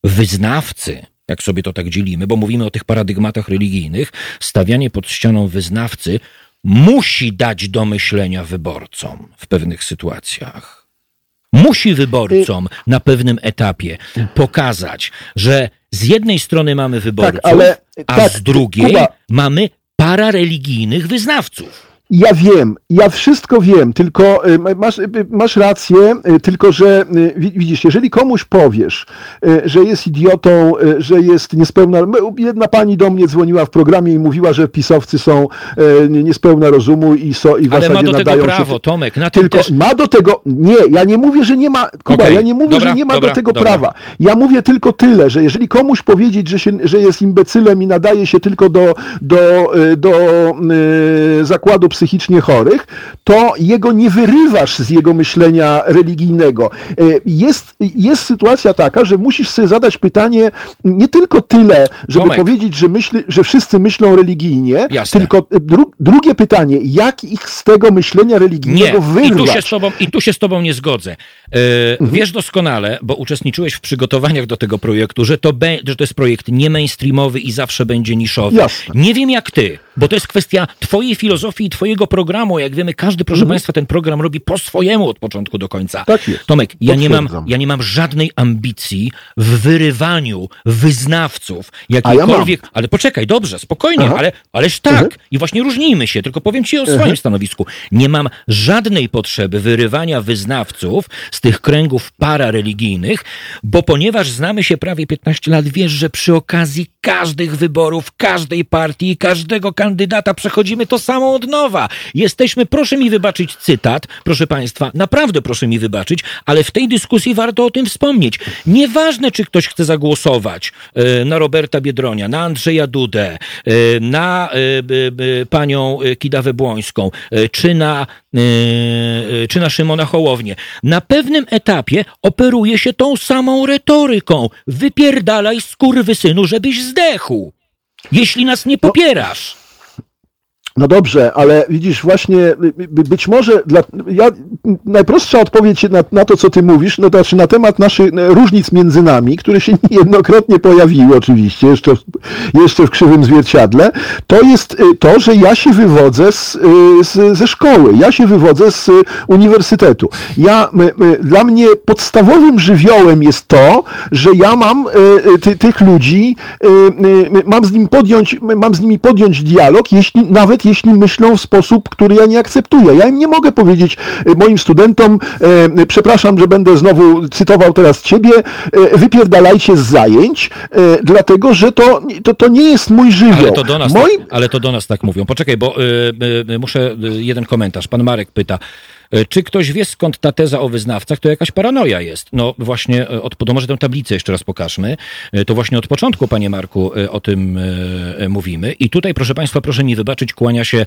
wyznawcy, jak sobie to tak dzielimy, bo mówimy o tych paradygmatach religijnych, stawianie pod ścianą wyznawcy musi dać do myślenia wyborcom w pewnych sytuacjach. Musi wyborcom na pewnym etapie pokazać, że z jednej strony mamy wyborców, ale- a tak, z drugiej Kuba. mamy parareligijnych wyznawców. Ja wiem, ja wszystko wiem, tylko y, masz, y, masz rację, y, tylko że y, wi- widzisz, jeżeli komuś powiesz, y, że jest idiotą, y, że jest niespełna. Jedna pani do mnie dzwoniła w programie i mówiła, że pisowcy są y, niespełna rozumu i, so, i w Ale ma do tego prawo, się. Tomek, na Tylko też... ma do tego. Nie, ja nie mówię, że nie ma. Kuba, Okej, ja nie mówię, dobra, że nie ma dobra, do tego dobra. prawa. Ja mówię tylko tyle, że jeżeli komuś powiedzieć, że, się, że jest imbecylem i nadaje się tylko do, do, y, do y, zakładu psychicznie chorych, to jego nie wyrywasz z jego myślenia religijnego. Y, Jest, jest sytuacja taka, że musisz sobie zadać pytanie nie tylko tyle, żeby Tomek. powiedzieć, że, myśli, że wszyscy myślą religijnie, Jasne. tylko dru, drugie pytanie, jak ich z tego myślenia Nie, religijnego i wyrwać? tu, się z tobą, i tu się z tobą nie zgodzę. E, Wiesz doskonale, bo uczestniczyłeś w przygotowaniach do tego projektu, że to, be, że to jest projekt nie mainstreamowy i zawsze będzie niszowy. Jasne. Nie wiem jak ty, bo to jest kwestia twojej filozofii i twojego programu. Jak wiemy, każdy, proszę państwa, ten program robi po swojemu od początku do końca. Mhm. Tak jest. Tomek, ja nie, mam, ja nie mam żadnej ambicji w wyrywaniu wyznawców A ja ale poczekaj, dobrze, spokojnie, Aha. ale, ależ tak. Mhm. I właśnie różnijmy się, tylko powiem ci o swoim stanowisku. Nie mam żadnej potrzeby wyrywania wyznawców z tych kręgów parareligijnych, bo ponieważ znamy się prawie 15 lat, wiesz, że przy okazji każdych wyborów, każdej partii każdego kandydata przechodzimy to samo od nowa. Jesteśmy, proszę mi wybaczyć cytat, proszę państwa, naprawdę proszę mi wybaczyć, ale w tej dyskusji warto o tym wspomnieć. Nieważne, czy ktoś chce zagłosować e, na Roberta Biedronia, na Andrzeja Dudę, e, na e, panią Kidawę Błońską, czy na, czy na Szymona Hołownię. Na pewnym etapie operuje się tą samą retoryką. Wypierdalaj skurwysynu, żebyś zdechł. Jeśli nas nie popierasz. No dobrze, ale widzisz, właśnie y, y, być może dla, ja, najprostsza odpowiedź na, na to, co ty mówisz, no to znaczy na temat naszych e, różnic między nami, które się niejednokrotnie pojawiły oczywiście, jeszcze, jeszcze w krzywym zwierciadle, to jest y, to, że ja się wywodzę z, y, z, ze szkoły, ja się wywodzę z y, uniwersytetu. Ja, y, y, dla mnie podstawowym żywiołem jest to, że ja mam y, y, ty, tych ludzi, y, y, mam z nimi podjąć, mam z nimi podjąć dialog, jeśli, nawet jeśli myślą w sposób, który ja nie akceptuję. Ja im nie mogę powiedzieć y, moim studentom, y, przepraszam, że będę znowu cytował teraz ciebie, y, wypierdalajcie z zajęć, y, dlatego, że to, to, to nie jest mój żywioł. Ale to do nas, tak, ale to do nas tak mówią. Poczekaj, bo y, y, muszę jeden komentarz. Pan Marek pyta. Y, Czy ktoś wie skąd ta teza o wyznawcach? To jakaś paranoja jest. No właśnie, y, od, to może tę tablicę jeszcze raz pokażmy. Y, To właśnie od początku, panie Marku, o tym mówimy. I tutaj, proszę państwa, proszę mi wybaczyć, kłania się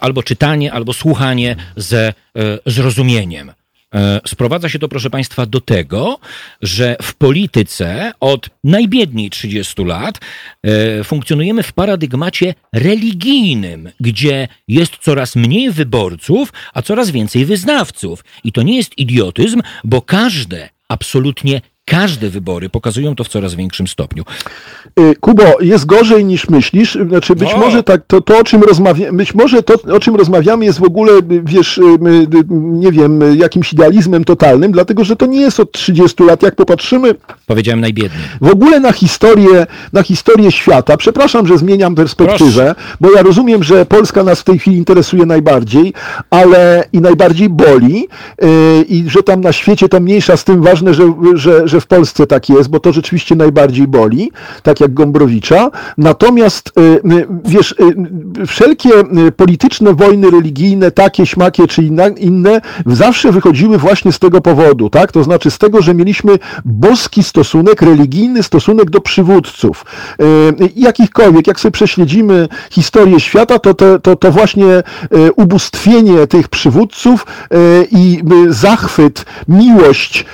albo czytanie, albo słuchanie ze zrozumieniem. E, Sprowadza się to, proszę Państwa, do tego, że w polityce od najbiedniej 30 lat e, funkcjonujemy w paradygmacie religijnym, gdzie jest coraz mniej wyborców, a coraz więcej wyznawców. I to nie jest idiotyzm, bo każde, absolutnie każde wybory pokazują to w coraz większym stopniu. Y, Kubo, jest gorzej niż myślisz. Znaczy, być O! może tak, to, to, o czym rozmawiamy, być może to, o czym rozmawiamy, jest w ogóle, y, wiesz, y, nie wiem, jakimś idealizmem totalnym, dlatego że to nie jest od 30 lat. Jak popatrzymy Powiedziałem najbiedniej. w ogóle na historię, na historię świata, przepraszam, że zmieniam perspektywę, bo ja rozumiem, że Polska nas w tej chwili interesuje najbardziej, ale i najbardziej boli i że tam na świecie to mniejsza z tym ważne, że, że, że w Polsce tak jest, bo to rzeczywiście najbardziej boli, tak jak Gombrowicza. Natomiast yy, yy, wiesz, yy, wszelkie polityczne wojny religijne, takie, śmakie czy inne, zawsze wychodziły właśnie z tego powodu, tak? To znaczy z tego, że mieliśmy boski stosunek, religijny stosunek do przywódców. Jakichkolwiek, jak sobie prześledzimy historię świata, to, to, to, to właśnie ubóstwienie tych przywódców i zachwyt, miłość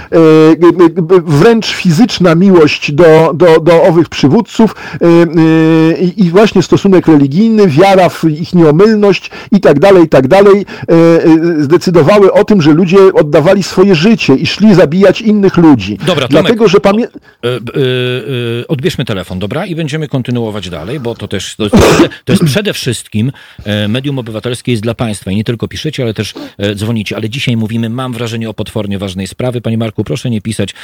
wręcz fizyczna miłość do, do, do owych przywódców i, i właśnie stosunek religijny, wiara w ich nieomylność i tak dalej, i tak dalej, zdecydowały o tym, że ludzie oddawali swoje życie i szli zabijać innych ludzi. Dobra, Tomek, Dlatego, że pamię... Odbierzmy telefon, dobra? I będziemy kontynuować dalej, bo to też to jest, to jest przede wszystkim medium obywatelskie jest dla państwa i nie tylko piszecie, ale też dzwonicie. Ale dzisiaj mówimy, mam wrażenie o potwornie ważnej sprawy. Panie Marku, proszę nie pisać,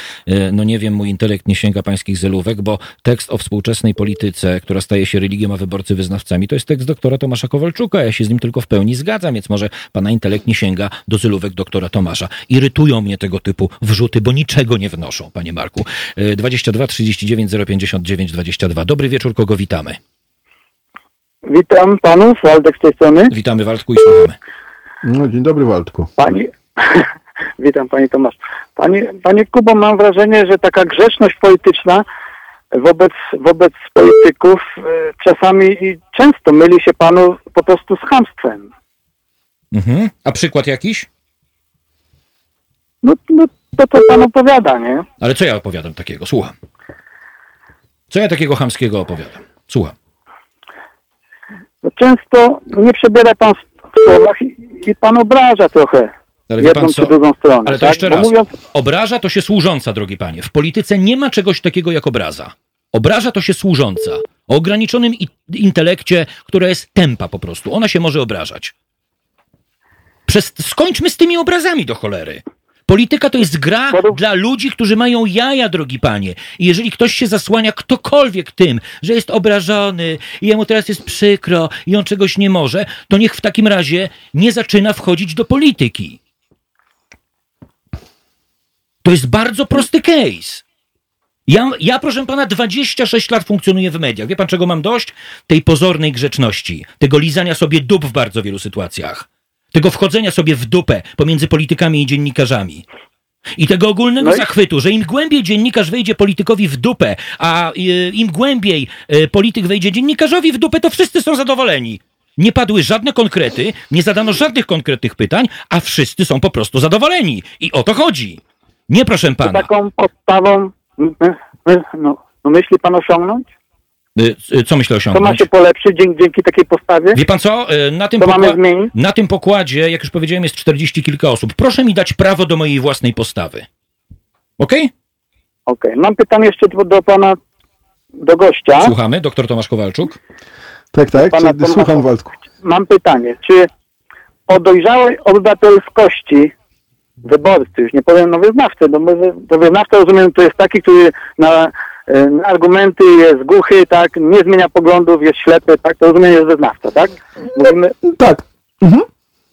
no nie wiem, mój intelekt nie sięga pańskich zelówek, bo tekst o współczesnej polityce, która staje się religią, a wyborcy wyznawcami, to jest tekst doktora Tomasza Kowalczuka. Ja się z nim tylko w pełni zgadzam, więc może pana intelekt nie sięga do zelówek doktora Tomasza. Irytują mnie tego typu wrzuty, bo niczego nie wnoszą, panie Marku. 22 39 059 22. Dobry wieczór, kogo witamy? Witam panów, Waldek z tej strony. Witamy Waldku i słuchamy. No, dzień dobry Waldku. Pani, witam Panie Tomasz. Panie, panie Kubo, mam wrażenie, że taka grzeczność polityczna wobec, wobec polityków e, czasami i często myli się Panu po prostu z chamstwem. Mhm. A przykład jakiś? No, no to co Pan opowiada, nie? Ale co ja opowiadam takiego? Słucham. Co ja takiego chamskiego opowiadam? Słucham. No często nie przebiera Pan w słowach i, i Pan obraża trochę. Ale jedną pan czy drugą stronę. Ale to tak? jeszcze Bo raz. Mówiąc, Obraża to się służąca, drogi panie. W polityce nie ma czegoś takiego jak obraza. Obraża to się służąca. O ograniczonym intelekcie, która jest tempa po prostu. Ona się może obrażać. Przez... Skończmy z tymi obrazami do cholery. Polityka to jest gra dla ludzi, którzy mają jaja, drogi panie. I jeżeli ktoś się zasłania, ktokolwiek tym, że jest obrażony i jemu teraz jest przykro i on czegoś nie może, to niech w takim razie nie zaczyna wchodzić do polityki. To jest bardzo prosty case. Ja, ja, proszę pana, 26 lat funkcjonuję w mediach. Wie pan, czego mam dość? Tej pozornej grzeczności, tego lizania sobie dup w bardzo wielu sytuacjach, tego wchodzenia sobie w dupę pomiędzy politykami i dziennikarzami. I tego ogólnego No i- zachwytu, że im głębiej dziennikarz wejdzie politykowi w dupę, a y, im głębiej y, polityk wejdzie dziennikarzowi w dupę, to wszyscy są zadowoleni. Nie padły żadne konkrety, nie zadano żadnych konkretnych pytań, a wszyscy są po prostu zadowoleni. I o to chodzi. Nie proszę pana. taką postawą m- m- no, no myśli Pan osiągnąć? Y, y, Co myślę To ma osiągnąć? się polepszyć dzięki, dzięki takiej postawie? Wie pan co? Y, Na tym, Co pokła- na tym pokładzie, jak już powiedziałem, jest 40 kilka osób. Proszę mi dać prawo do mojej własnej postawy. Okej? Okej, mam pytanie jeszcze do, do Pana, do gościa. Słuchamy. Doktor Tomasz Kowalczuk. Tak, tak, Pana czy- Tomasza. słucham Waldku. Mam pytanie, czy o dojrzałej obywatelskości wyborcy, już nie powiem no wyznawcy, bo my- to wyznawca rozumiem to jest taki, który na, e, na argumenty jest głuchy, tak, nie zmienia poglądów, jest ślepy, tak, to rozumiem jest wyznawca, tak? Mówimy, Tak. Mhm.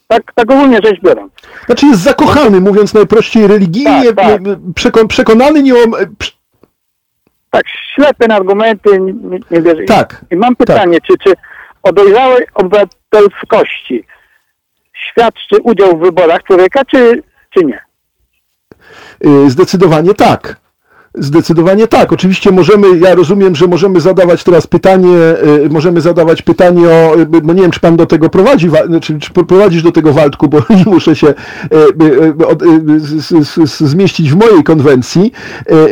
tak, tak ogólnie rzecz biorąc. Znaczy jest zakochany, mówiąc najprościej, religijnie, Tak, tak. przekon, przekonany nie o... przy- Tak, ślepy na argumenty, nie, nie, wierzy. Tak, I mam pytanie, czy, czy o dojrzałej obywatelskości świadczy udział w wyborach człowieka, czy, czy nie? Y, Zdecydowanie tak. Zdecydowanie tak. Oczywiście możemy, ja rozumiem, że możemy zadawać teraz pytanie, y, możemy zadawać pytanie o, bo nie wiem, czy pan do tego prowadzi, Wa- czy, czy prowadzisz do tego Waldku, bo muszę się y, zmieścić w mojej konwencji,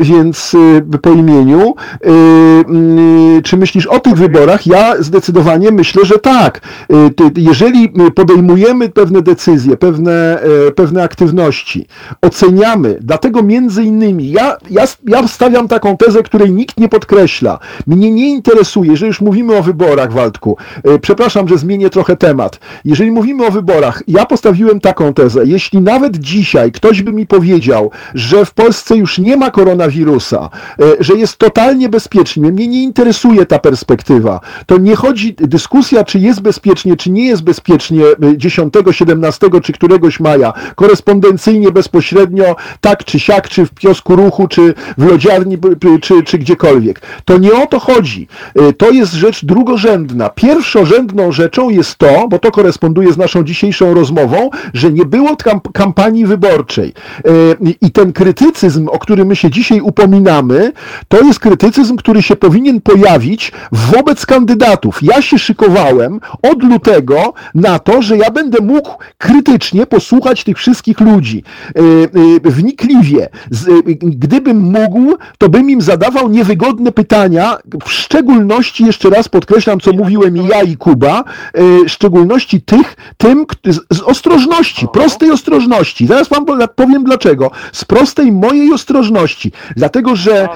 więc po imieniu. Y, Czy myślisz o tych wyborach? Ja zdecydowanie myślę, że tak. Jeżeli podejmujemy pewne decyzje, pewne, pewne aktywności, oceniamy, dlatego między innymi, ja, ja, ja stawiam taką tezę, której nikt nie podkreśla. Mnie nie interesuje, jeżeli już mówimy o wyborach, Waldku, e, przepraszam, że zmienię trochę temat. Jeżeli mówimy o wyborach, ja postawiłem taką tezę, jeśli nawet dzisiaj ktoś by mi powiedział, że w Polsce już nie ma koronawirusa, e, że jest totalnie bezpiecznie, mnie nie interesuje ta perspektywa. To nie chodzi, dyskusja, czy jest bezpiecznie, czy nie jest bezpiecznie e, 10, 17 czy któregoś maja, korespondencyjnie, bezpośrednio, tak czy siak, czy w kiosku ruchu, czy w lodziarni, czy, czy gdziekolwiek. To nie o to chodzi. E, To jest rzecz drugorzędna. Pierwszorzędną rzeczą jest to, bo to koresponduje z naszą dzisiejszą rozmową, że nie było kamp- kampanii wyborczej. E, I ten krytycyzm, o który my się dzisiaj upominamy, to jest krytycyzm, który się powinien pojawić wobec kandydatów. Ja się szykowałem od lutego na to, że ja będę mógł krytycznie posłuchać tych wszystkich ludzi. E, Wnikliwie. Gdybym mógł, mógł, to bym im zadawał niewygodne pytania, w szczególności, jeszcze raz podkreślam, co mówiłem i ja i Kuba, e, w szczególności tych, tym z, ostrożności, prostej ostrożności. Zaraz wam powiem dlaczego. Z prostej mojej ostrożności. Dlatego, że e,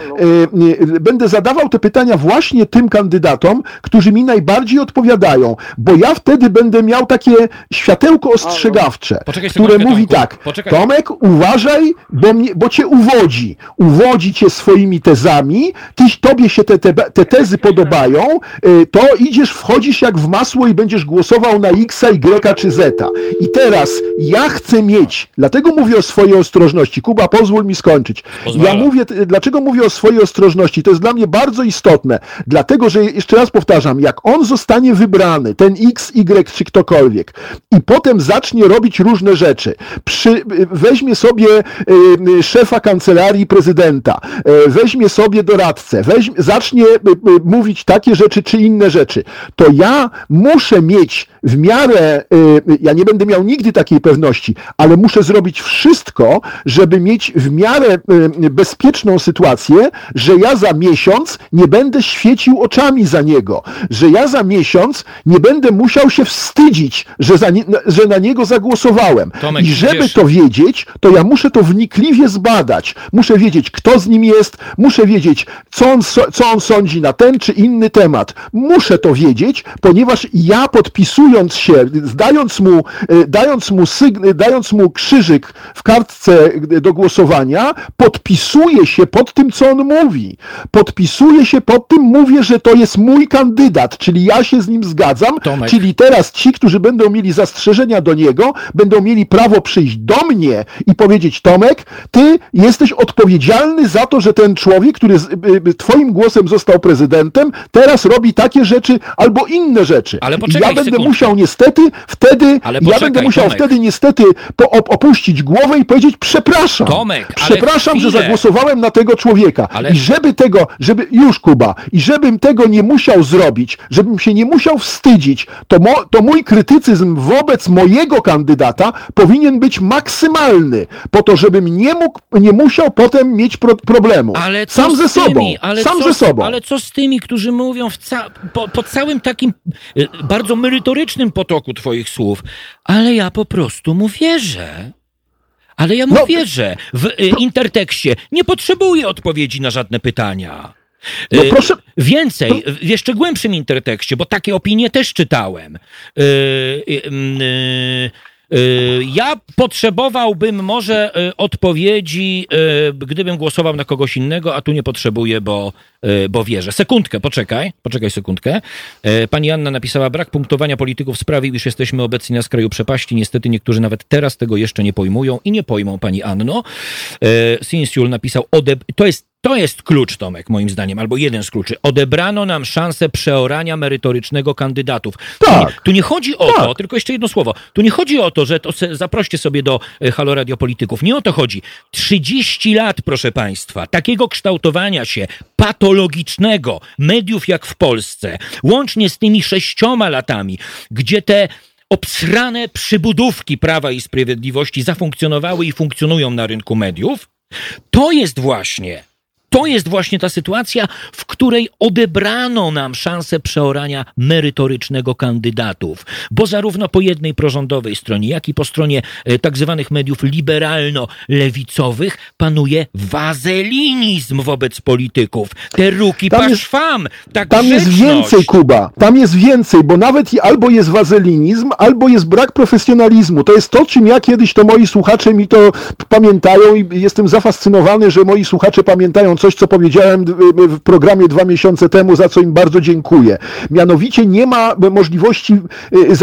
będę zadawał te pytania właśnie tym kandydatom, którzy mi najbardziej odpowiadają, bo ja wtedy będę miał takie światełko ostrzegawcze, które mówi tak. Tomek, uważaj, bo, mnie, bo cię uwodzi. Uwodzi swoimi tezami, tyś, tobie się te, te, te tezy podobają, y, to idziesz, wchodzisz jak w masło i będziesz głosował na X, Y czy Z. I teraz ja chcę mieć, dlatego mówię o swojej ostrożności. Kuba, pozwól mi skończyć. Pozwalam. Ja mówię, dlaczego mówię o swojej ostrożności? To jest dla mnie bardzo istotne. Dlatego, że jeszcze raz powtarzam, jak on zostanie wybrany, ten X, Y czy ktokolwiek, i potem zacznie robić różne rzeczy, przy, weźmie sobie y, szefa kancelarii prezydenta, y, weźmie sobie doradcę, weźmie, zacznie y, y, mówić takie rzeczy czy inne rzeczy, to ja muszę mieć w miarę, ja nie będę miał nigdy takiej pewności, ale muszę zrobić wszystko, żeby mieć w miarę bezpieczną sytuację, że ja za miesiąc nie będę świecił oczami za niego, że ja za miesiąc nie będę musiał się wstydzić, że, za nie, że na niego zagłosowałem. Tomek, I żeby wiesz- to wiedzieć, to ja muszę to wnikliwie zbadać. Muszę wiedzieć, kto z nim jest, muszę wiedzieć, co on, co on sądzi na ten czy inny temat. Muszę to wiedzieć, ponieważ ja podpisując się, dając mu, e, dając mu, sygn- dając mu krzyżyk w kartce e, do głosowania, podpisuję się pod tym, co on mówi. Podpisuję się pod tym, mówię, że to jest mój kandydat, czyli ja się z nim zgadzam, Tomek. czyli teraz ci, którzy będą mieli zastrzeżenia do niego, będą mieli prawo przyjść do mnie i powiedzieć, Tomek, ty jesteś odpowiedzialny za to, że ten człowiek, który z, twoim głosem został prezydentem, teraz robi takie rzeczy albo inne rzeczy. Ale poczekaj ja będę sekundkę. musiał niestety wtedy, Ale ja poczekaj, będę musiał Tomek. wtedy niestety opuścić głowę i powiedzieć, przepraszam. Tomek, przepraszam, że zagłosowałem na tego człowieka. Ale- I żeby tego, żeby, już Kuba, i żebym tego nie musiał zrobić, żebym się nie musiał wstydzić, to, mo, to mój krytycyzm wobec mojego kandydata powinien być maksymalny, po to, żebym nie mógł, nie musiał potem mieć pro, problemu. Ale Sam ze sobą. Tymi, ale Sam co, ze sobą. Ale co z tymi, którzy mówią ca- po, po całym takim y, bardzo merytorycznym potoku twoich słów, ale ja po prostu mu wierzę. Ale ja mu No, wierzę. W y, intertekście nie potrzebuję odpowiedzi na żadne pytania. No Y, proszę- Więcej, w jeszcze głębszym intertekście, bo takie opinie też czytałem. Y, y, mm, y, y, Ja potrzebowałbym może y, odpowiedzi, y, gdybym głosował na kogoś innego, a tu nie potrzebuję, bo, y, bo wierzę. Sekundkę, poczekaj, poczekaj sekundkę. Y, Pani Anna napisała, brak punktowania polityków sprawił, iż jesteśmy obecni na skraju przepaści. Niestety niektórzy nawet teraz tego jeszcze nie pojmują i nie pojmą Pani Anno. Y, Sinsiul napisał, to jest to jest klucz, Tomek, moim zdaniem, albo jeden z kluczy. Odebrano nam szansę przeorania merytorycznego kandydatów. Tu Tak. nie, tu nie chodzi o Tak. to, tylko jeszcze jedno słowo, tu nie chodzi o to, że to se, zaproście sobie do e, Halo Radio Polityków. Nie o to chodzi. 30 lat, proszę Państwa, takiego kształtowania się patologicznego mediów jak w Polsce, łącznie z tymi sześcioma latami, gdzie te obsrane przybudówki Prawa i Sprawiedliwości zafunkcjonowały i funkcjonują na rynku mediów, to jest właśnie, to jest właśnie ta sytuacja, w której odebrano nam szansę przeorania merytorycznego kandydatów. Bo zarówno po jednej prorządowej stronie, jak i po stronie e, tak zwanych mediów liberalno-lewicowych panuje wazelinizm wobec polityków. Te ruki Tam paszwam, ta Tam jest więcej, Kuba. Tam jest więcej, bo nawet albo jest wazelinizm, albo jest brak profesjonalizmu. To jest to, czym ja kiedyś, to moi słuchacze mi to pamiętają i jestem zafascynowany, że moi słuchacze pamiętają coś, co powiedziałem w- w programie dwa miesiące temu, za co im bardzo dziękuję. Mianowicie nie ma możliwości, y,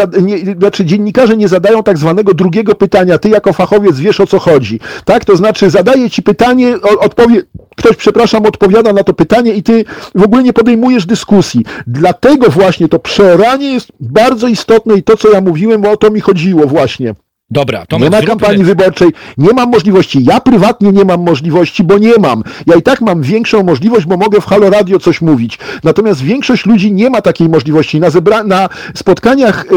znaczy dziennikarze nie zadają tak zwanego drugiego pytania. Ty jako fachowiec wiesz o co chodzi. Tak? To znaczy zadaje ci pytanie, odpowie, ktoś, przepraszam, odpowiada na to pytanie i ty w ogóle nie podejmujesz dyskusji. Dlatego właśnie to przeoranie jest bardzo istotne i to, co ja mówiłem, o to mi chodziło właśnie. Dobra, Tomek, nie ma kampanii wyborczej, nie mam możliwości. Ja prywatnie nie mam możliwości, bo nie mam. Ja i tak mam większą możliwość, bo mogę w Halo Radio coś mówić. Natomiast większość ludzi nie ma takiej możliwości. Na, zebra- na spotkaniach y,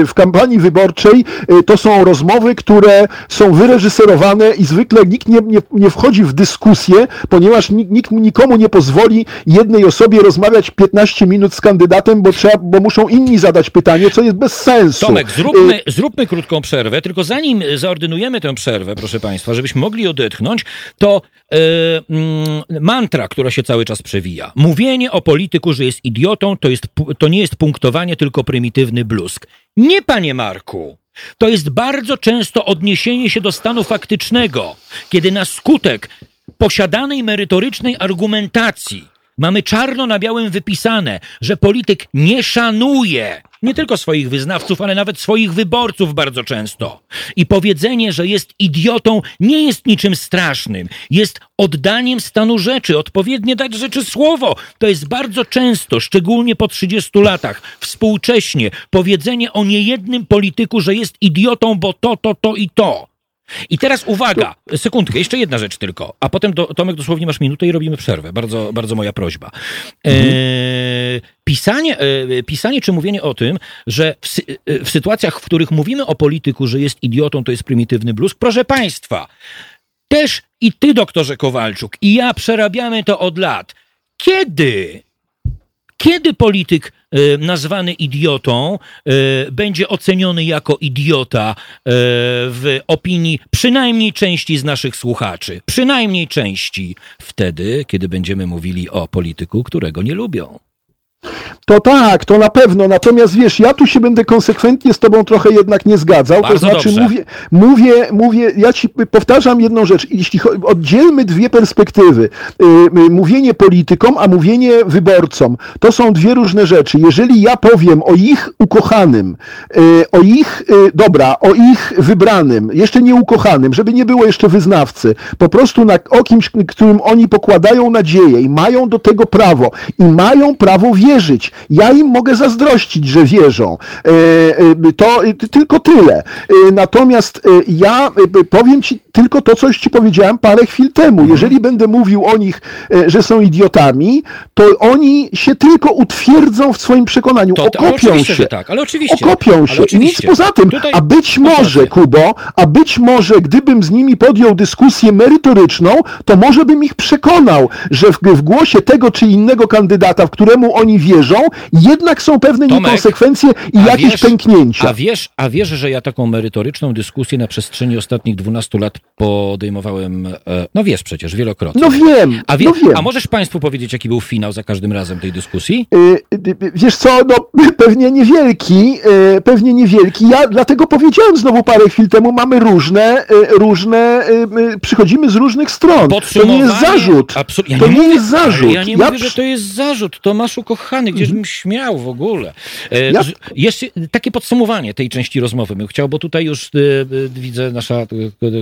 y, w kampanii wyborczej y, to są rozmowy, które są wyreżyserowane i zwykle nikt nie, nie, nie wchodzi w dyskusję, ponieważ nikt, nikomu nie pozwoli jednej osobie rozmawiać 15 minut z kandydatem, bo, trzeba, bo muszą inni zadać pytanie, co jest bez sensu. Tomek, Y, zróbmy, zróbmy krótką przerwę, tylko zanim zaordynujemy tę przerwę, proszę Państwa, żebyśmy mogli odetchnąć, to e, mm, mantra, która się cały czas przewija. Mówienie o polityku, że jest idiotą, to, jest, to nie jest punktowanie, tylko prymitywny bluzg. Nie, panie Marku! To jest bardzo często odniesienie się do stanu faktycznego, kiedy na skutek posiadanej merytorycznej argumentacji mamy czarno na białym wypisane, że polityk nie szanuje nie tylko swoich wyznawców, ale nawet swoich wyborców bardzo często. I powiedzenie, że jest idiotą, nie jest niczym strasznym. Jest oddaniem stanu rzeczy, odpowiednie dać rzeczy słowo. To jest bardzo często, szczególnie po 30 latach, współcześnie, powiedzenie o niejednym polityku, że jest idiotą, bo to, to, to i to. I teraz uwaga, sekundkę, jeszcze jedna rzecz tylko, a potem do, Tomek dosłownie masz minutę i robimy przerwę. Bardzo, bardzo moja prośba. E, pisanie, e, pisanie czy mówienie o tym, że w, e, w sytuacjach, w których mówimy o polityku, że jest idiotą, to jest prymitywny bluz, proszę Państwa, też i ty, doktorze Kowalczuk, i ja przerabiamy to od lat. Kiedy kiedy polityk nazwany idiotą e, będzie oceniony jako idiota e, w opinii przynajmniej części z naszych słuchaczy? Przynajmniej części. Wtedy, kiedy będziemy mówili o polityku, którego nie lubią. To tak, to na pewno. Natomiast wiesz, ja tu się będę konsekwentnie z tobą trochę jednak nie zgadzał. Bardzo to znaczy dobrze. mówię, mówię, mówię, ja ci powtarzam jedną rzecz. Jeśli oddzielmy dwie perspektywy, y, y, mówienie politykom, a mówienie wyborcom, to są dwie różne rzeczy. Jeżeli ja powiem o ich ukochanym, y, o ich, dobra, o ich wybranym, jeszcze nie ukochanym, żeby nie było jeszcze wyznawcy, po prostu na, o kimś, którym oni pokładają nadzieję i mają do tego prawo i mają prawo wierzyć. Ja im mogę zazdrościć, że wierzą. E, e, To e, tylko tyle. Natomiast ja powiem ci tylko to, co już ci powiedziałem parę chwil temu. Mhm. Jeżeli będę mówił o nich, że są idiotami, to oni się tylko utwierdzą w swoim przekonaniu. To- Okopią się. tak, ale oczywiście. Okopią się. I nic poza tym. Tutaj- A być może. Kubo, a być może, gdybym z nimi podjął dyskusję merytoryczną, to może bym ich przekonał, że w, w głosie tego czy innego kandydata, w któremu oni wierzą, jednak są pewne Tomek, niekonsekwencje i jakieś wiesz- pęknięcia. A wiesz, a wiesz, że ja taką merytoryczną dyskusję na przestrzeni ostatnich 12 lat podejmowałem, e, no wiesz przecież, wielokrotnie. No wiem, A, wie, no wiem. a możesz Państwu powiedzieć, jaki był finał za każdym razem tej dyskusji? Y, Wiesz co, no pewnie niewielki, y, pewnie niewielki. Ja dlatego powiedziałem znowu parę chwil temu, mamy różne, różne, przychodzimy z różnych stron. To nie jest zarzut. Absol- ja to nie, mówię- jest zarzut. Ja nie mówię, że przy- to jest zarzut. Tomaszu kochany, gdzieś bym śmiał w ogóle. E, Ja- Jeszcze takie podsumowanie tej części rozmowy bym chciał, bo tutaj już e, e, widzę nasza ko-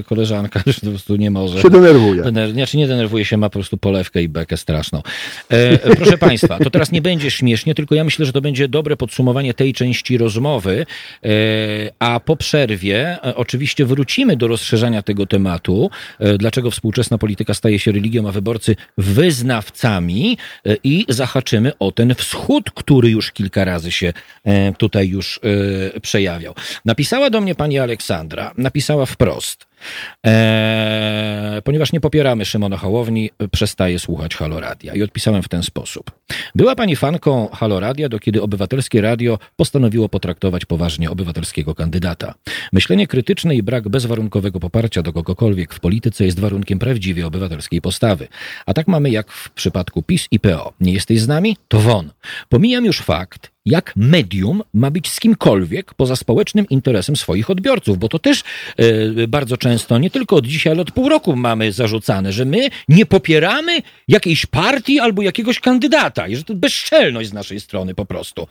koleżanka, że po prostu nie może. się denerwuje. Dener- Znaczy nie denerwuje się, ma po prostu polewkę i bekę straszną. Proszę Państwa, to teraz nie będzie śmiesznie, tylko ja myślę, że to będzie dobre podsumowanie tej części rozmowy, a po przerwie oczywiście wrócimy do rozszerzania tego tematu, dlaczego współczesna polityka staje się religią, a wyborcy wyznawcami i zahaczymy o ten wschód, który już kilka razy się e, tutaj już e, przejawiał. Napisała do mnie pani Aleksandra, napisała wprost. Eee, ponieważ nie popieramy Szymona Hołowni, przestaje słuchać Haloradia. I odpisałem w ten sposób. Była pani fanką Haloradia, do kiedy obywatelskie radio postanowiło potraktować poważnie obywatelskiego kandydata. Myślenie krytyczne i brak bezwarunkowego poparcia do kogokolwiek w polityce jest warunkiem prawdziwie obywatelskiej postawy. A tak mamy jak w przypadku PiS i PO. Nie jesteś z nami? To won. Pomijam już fakt, jak medium ma być z kimkolwiek poza społecznym interesem swoich odbiorców, bo to też e, bardzo często, nie tylko od dzisiaj, ale od pół roku mamy zarzucane, że my nie popieramy jakiejś partii albo jakiegoś kandydata i że to bezczelność z naszej strony po prostu.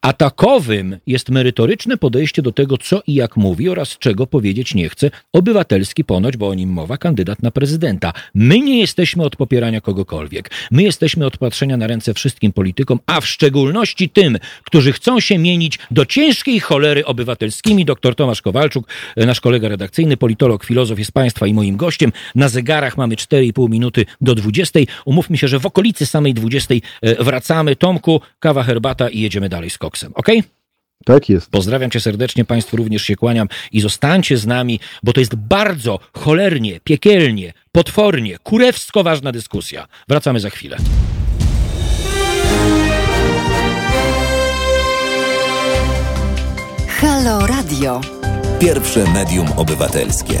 A takowym jest merytoryczne podejście do tego, co i jak mówi oraz czego powiedzieć nie chce obywatelski ponoć, bo o nim mowa, kandydat na prezydenta. My nie jesteśmy od popierania kogokolwiek. My jesteśmy od patrzenia na ręce wszystkim politykom, a w szczególności tym, którzy chcą się mienić do ciężkiej cholery obywatelskimi. Doktor Tomasz Kowalczuk, e, nasz kolega redakcyjny, politolog, filozof jest Państwa i moim gościem. Na zegarach mamy 4,5 minuty do 20. Umówmy się, że w okolicy samej 20 e, wracamy. Tomku, kawa, herbata i jedziemy dalej z koksem. Ok? Tak jest. Pozdrawiam cię serdecznie, Państwu również się kłaniam i zostańcie z nami, bo to jest bardzo cholernie, piekielnie, potwornie, kurewsko ważna dyskusja. Wracamy za chwilę. Halo Radio. Pierwsze medium obywatelskie.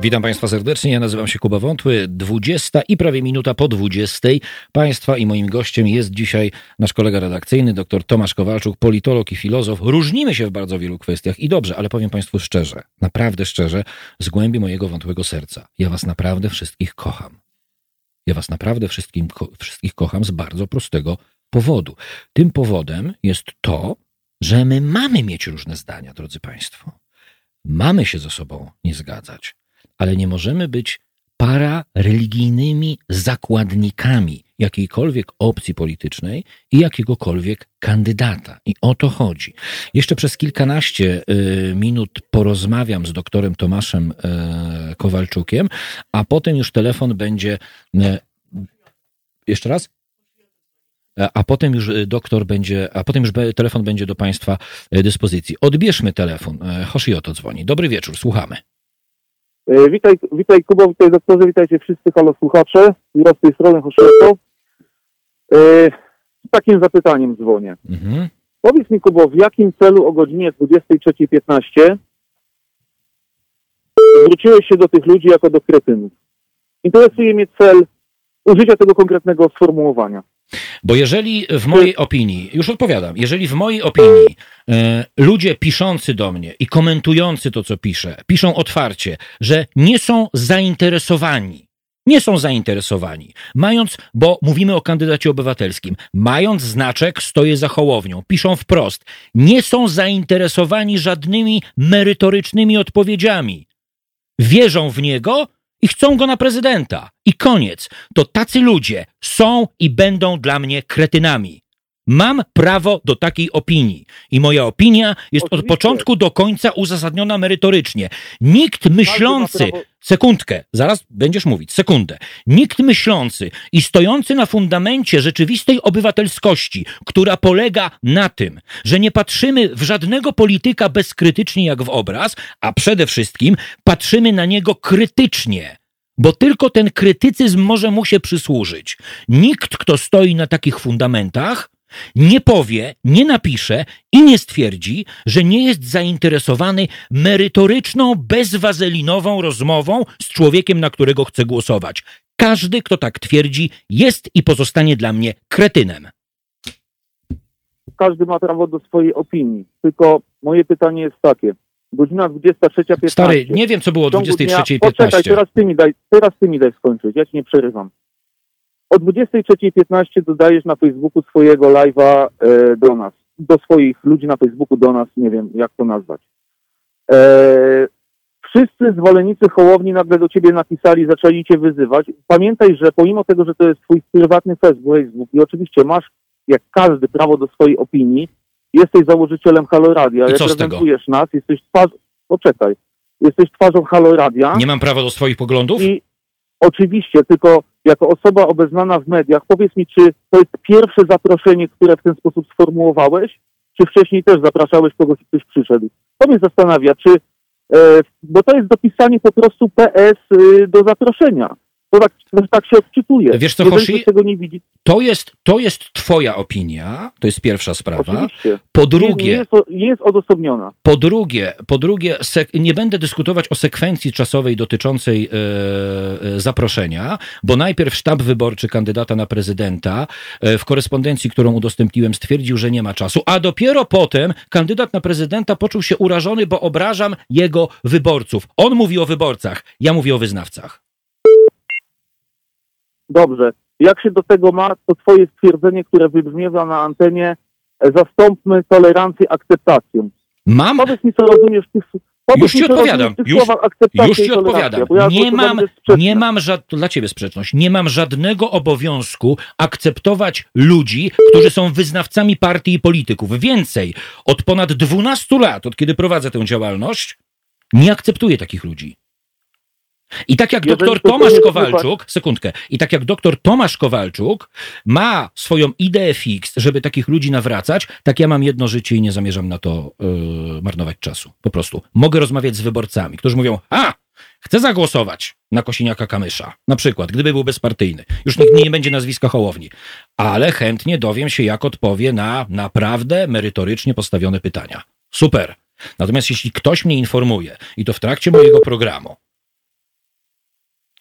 Witam Państwa serdecznie, ja nazywam się Kuba Wątły. 20 i prawie minuta po 20. Państwa i moim gościem jest dzisiaj nasz kolega redakcyjny, dr Tomasz Kowalczuk, politolog i filozof. Różnimy się w bardzo wielu kwestiach i dobrze, ale powiem Państwu szczerze, naprawdę szczerze, z głębi mojego wątłego serca. Ja Was naprawdę wszystkich kocham. Ja Was naprawdę wszystkim, wszystkich kocham z bardzo prostego powodu. Tym powodem jest to, że my mamy mieć różne zdania, drodzy Państwo. Mamy się ze sobą nie zgadzać ale nie możemy być parareligijnymi zakładnikami jakiejkolwiek opcji politycznej i jakiegokolwiek kandydata. I o to chodzi. Jeszcze przez kilkanaście y, minut porozmawiam z doktorem Tomaszem y, Kowalczukiem, a potem już telefon będzie. Y, jeszcze raz? a potem już doktor będzie, a potem już telefon będzie do Państwa dyspozycji. Odbierzmy telefon. Hoshioto dzwoni. Dobry wieczór, słuchamy. E, witaj, witaj Kubo, witaj doktorze, witajcie wszyscy halo słuchacze. Ja z tej strony Hoszeko. E, z takim zapytaniem dzwonię. Mhm. Powiedz mi Kubo, w jakim celu o godzinie 23.15 zwróciłeś się do tych ludzi jako do kretynów? Interesuje mnie cel użycia tego konkretnego sformułowania. Bo jeżeli w mojej opinii, już odpowiadam, jeżeli w mojej opinii e, ludzie piszący do mnie i komentujący to, co piszę, piszą otwarcie, że nie są zainteresowani, nie są zainteresowani, mając, bo mówimy o kandydacie obywatelskim, mając znaczek stoję za hołownią, piszą wprost, nie są zainteresowani żadnymi merytorycznymi odpowiedziami. Wierzą w niego, i chcą go na prezydenta. I koniec. To tacy ludzie są i będą dla mnie kretynami. Mam prawo do takiej opinii i moja opinia jest Oczywiście. od początku do końca uzasadniona merytorycznie. Nikt myślący, sekundkę, zaraz będziesz mówić, sekundę. Nikt myślący i stojący na fundamencie rzeczywistej obywatelskości, która polega na tym, że nie patrzymy w żadnego polityka bezkrytycznie jak w obraz, a przede wszystkim patrzymy na niego krytycznie bo tylko ten krytycyzm może mu się przysłużyć. Nikt, kto stoi na takich fundamentach, nie powie, nie napisze i nie stwierdzi, że nie jest zainteresowany merytoryczną, bezwazelinową rozmową z człowiekiem, na którego chce głosować. Każdy, kto tak twierdzi, jest i pozostanie dla mnie kretynem. Każdy ma prawo do swojej opinii. Tylko moje pytanie jest takie. Godzina 23.15. Stary, nie wiem, co było o 23.15. Poczekaj, teraz ty, mi daj, teraz ty mi daj skończyć, ja ci nie przerywam. O 23.15 dodajesz na Facebooku swojego live'a e, do nas, do swoich ludzi na Facebooku, do nas, nie wiem jak to nazwać. E, wszyscy zwolennicy Hołowni nagle do ciebie napisali, zaczęli cię wyzywać. Pamiętaj, że pomimo tego, że to jest twój prywatny Facebook i oczywiście masz, jak każdy, prawo do swojej opinii, jesteś założycielem Haloradia, reprezentujesz nas, jesteś twarzą, poczekaj, jesteś twarzą Haloradia. Nie mam prawa do swoich poglądów? I oczywiście, tylko jako osoba obeznana w mediach, powiedz mi, czy to jest pierwsze zaproszenie, które w ten sposób sformułowałeś, czy wcześniej też zapraszałeś kogoś, ktoś przyszedł? To mnie zastanawia, czy, e, bo to jest dopisanie po prostu PS y, do zaproszenia. To tak, tak się odczytuje. Wiesz co, Hoshi, widzi. To jest, to jest twoja opinia, to jest pierwsza sprawa. Oczywiście. Po drugie... Nie, nie jest, odosobniona. Po drugie, po drugie nie będę dyskutować o sekwencji czasowej dotyczącej e, e, zaproszenia, bo najpierw sztab wyborczy kandydata na prezydenta e, w korespondencji, którą udostępniłem, stwierdził, że nie ma czasu, a dopiero potem kandydat na prezydenta poczuł się urażony, bo obrażam jego wyborców. On mówi o wyborcach, ja mówię o wyznawcach. Dobrze. Jak się do tego ma, to twoje stwierdzenie, które wybrzmiewa na antenie, zastąpmy tolerancję akceptacją. Mam? Powiedz mi, co rozumiesz, Już ci odpowiadam. w tych Już, słowach akceptację już i ci odpowiadam. ja Nie mam, nie mam ża- to dla ciebie sprzeczność. Nie mam żadnego obowiązku akceptować ludzi, którzy są wyznawcami partii i polityków. Więcej, od ponad 12 lat, od kiedy prowadzę tę działalność, nie akceptuję takich ludzi. I tak jak doktor to Tomasz Kowalczuk, sekundkę, i tak jak doktor Tomasz Kowalczuk ma swoją ideę fix, żeby takich ludzi nawracać, tak ja mam jedno życie i nie zamierzam na to yy, marnować czasu. Po prostu. Mogę rozmawiać z wyborcami, którzy mówią, a, chcę zagłosować na Kosiniaka Kamysza, na przykład, gdyby był bezpartyjny. Już nikt nie będzie nazwiska Hołowni, ale chętnie dowiem się, jak odpowie na naprawdę merytorycznie postawione pytania. Super. Natomiast jeśli ktoś mnie informuje, i to w trakcie mojego programu,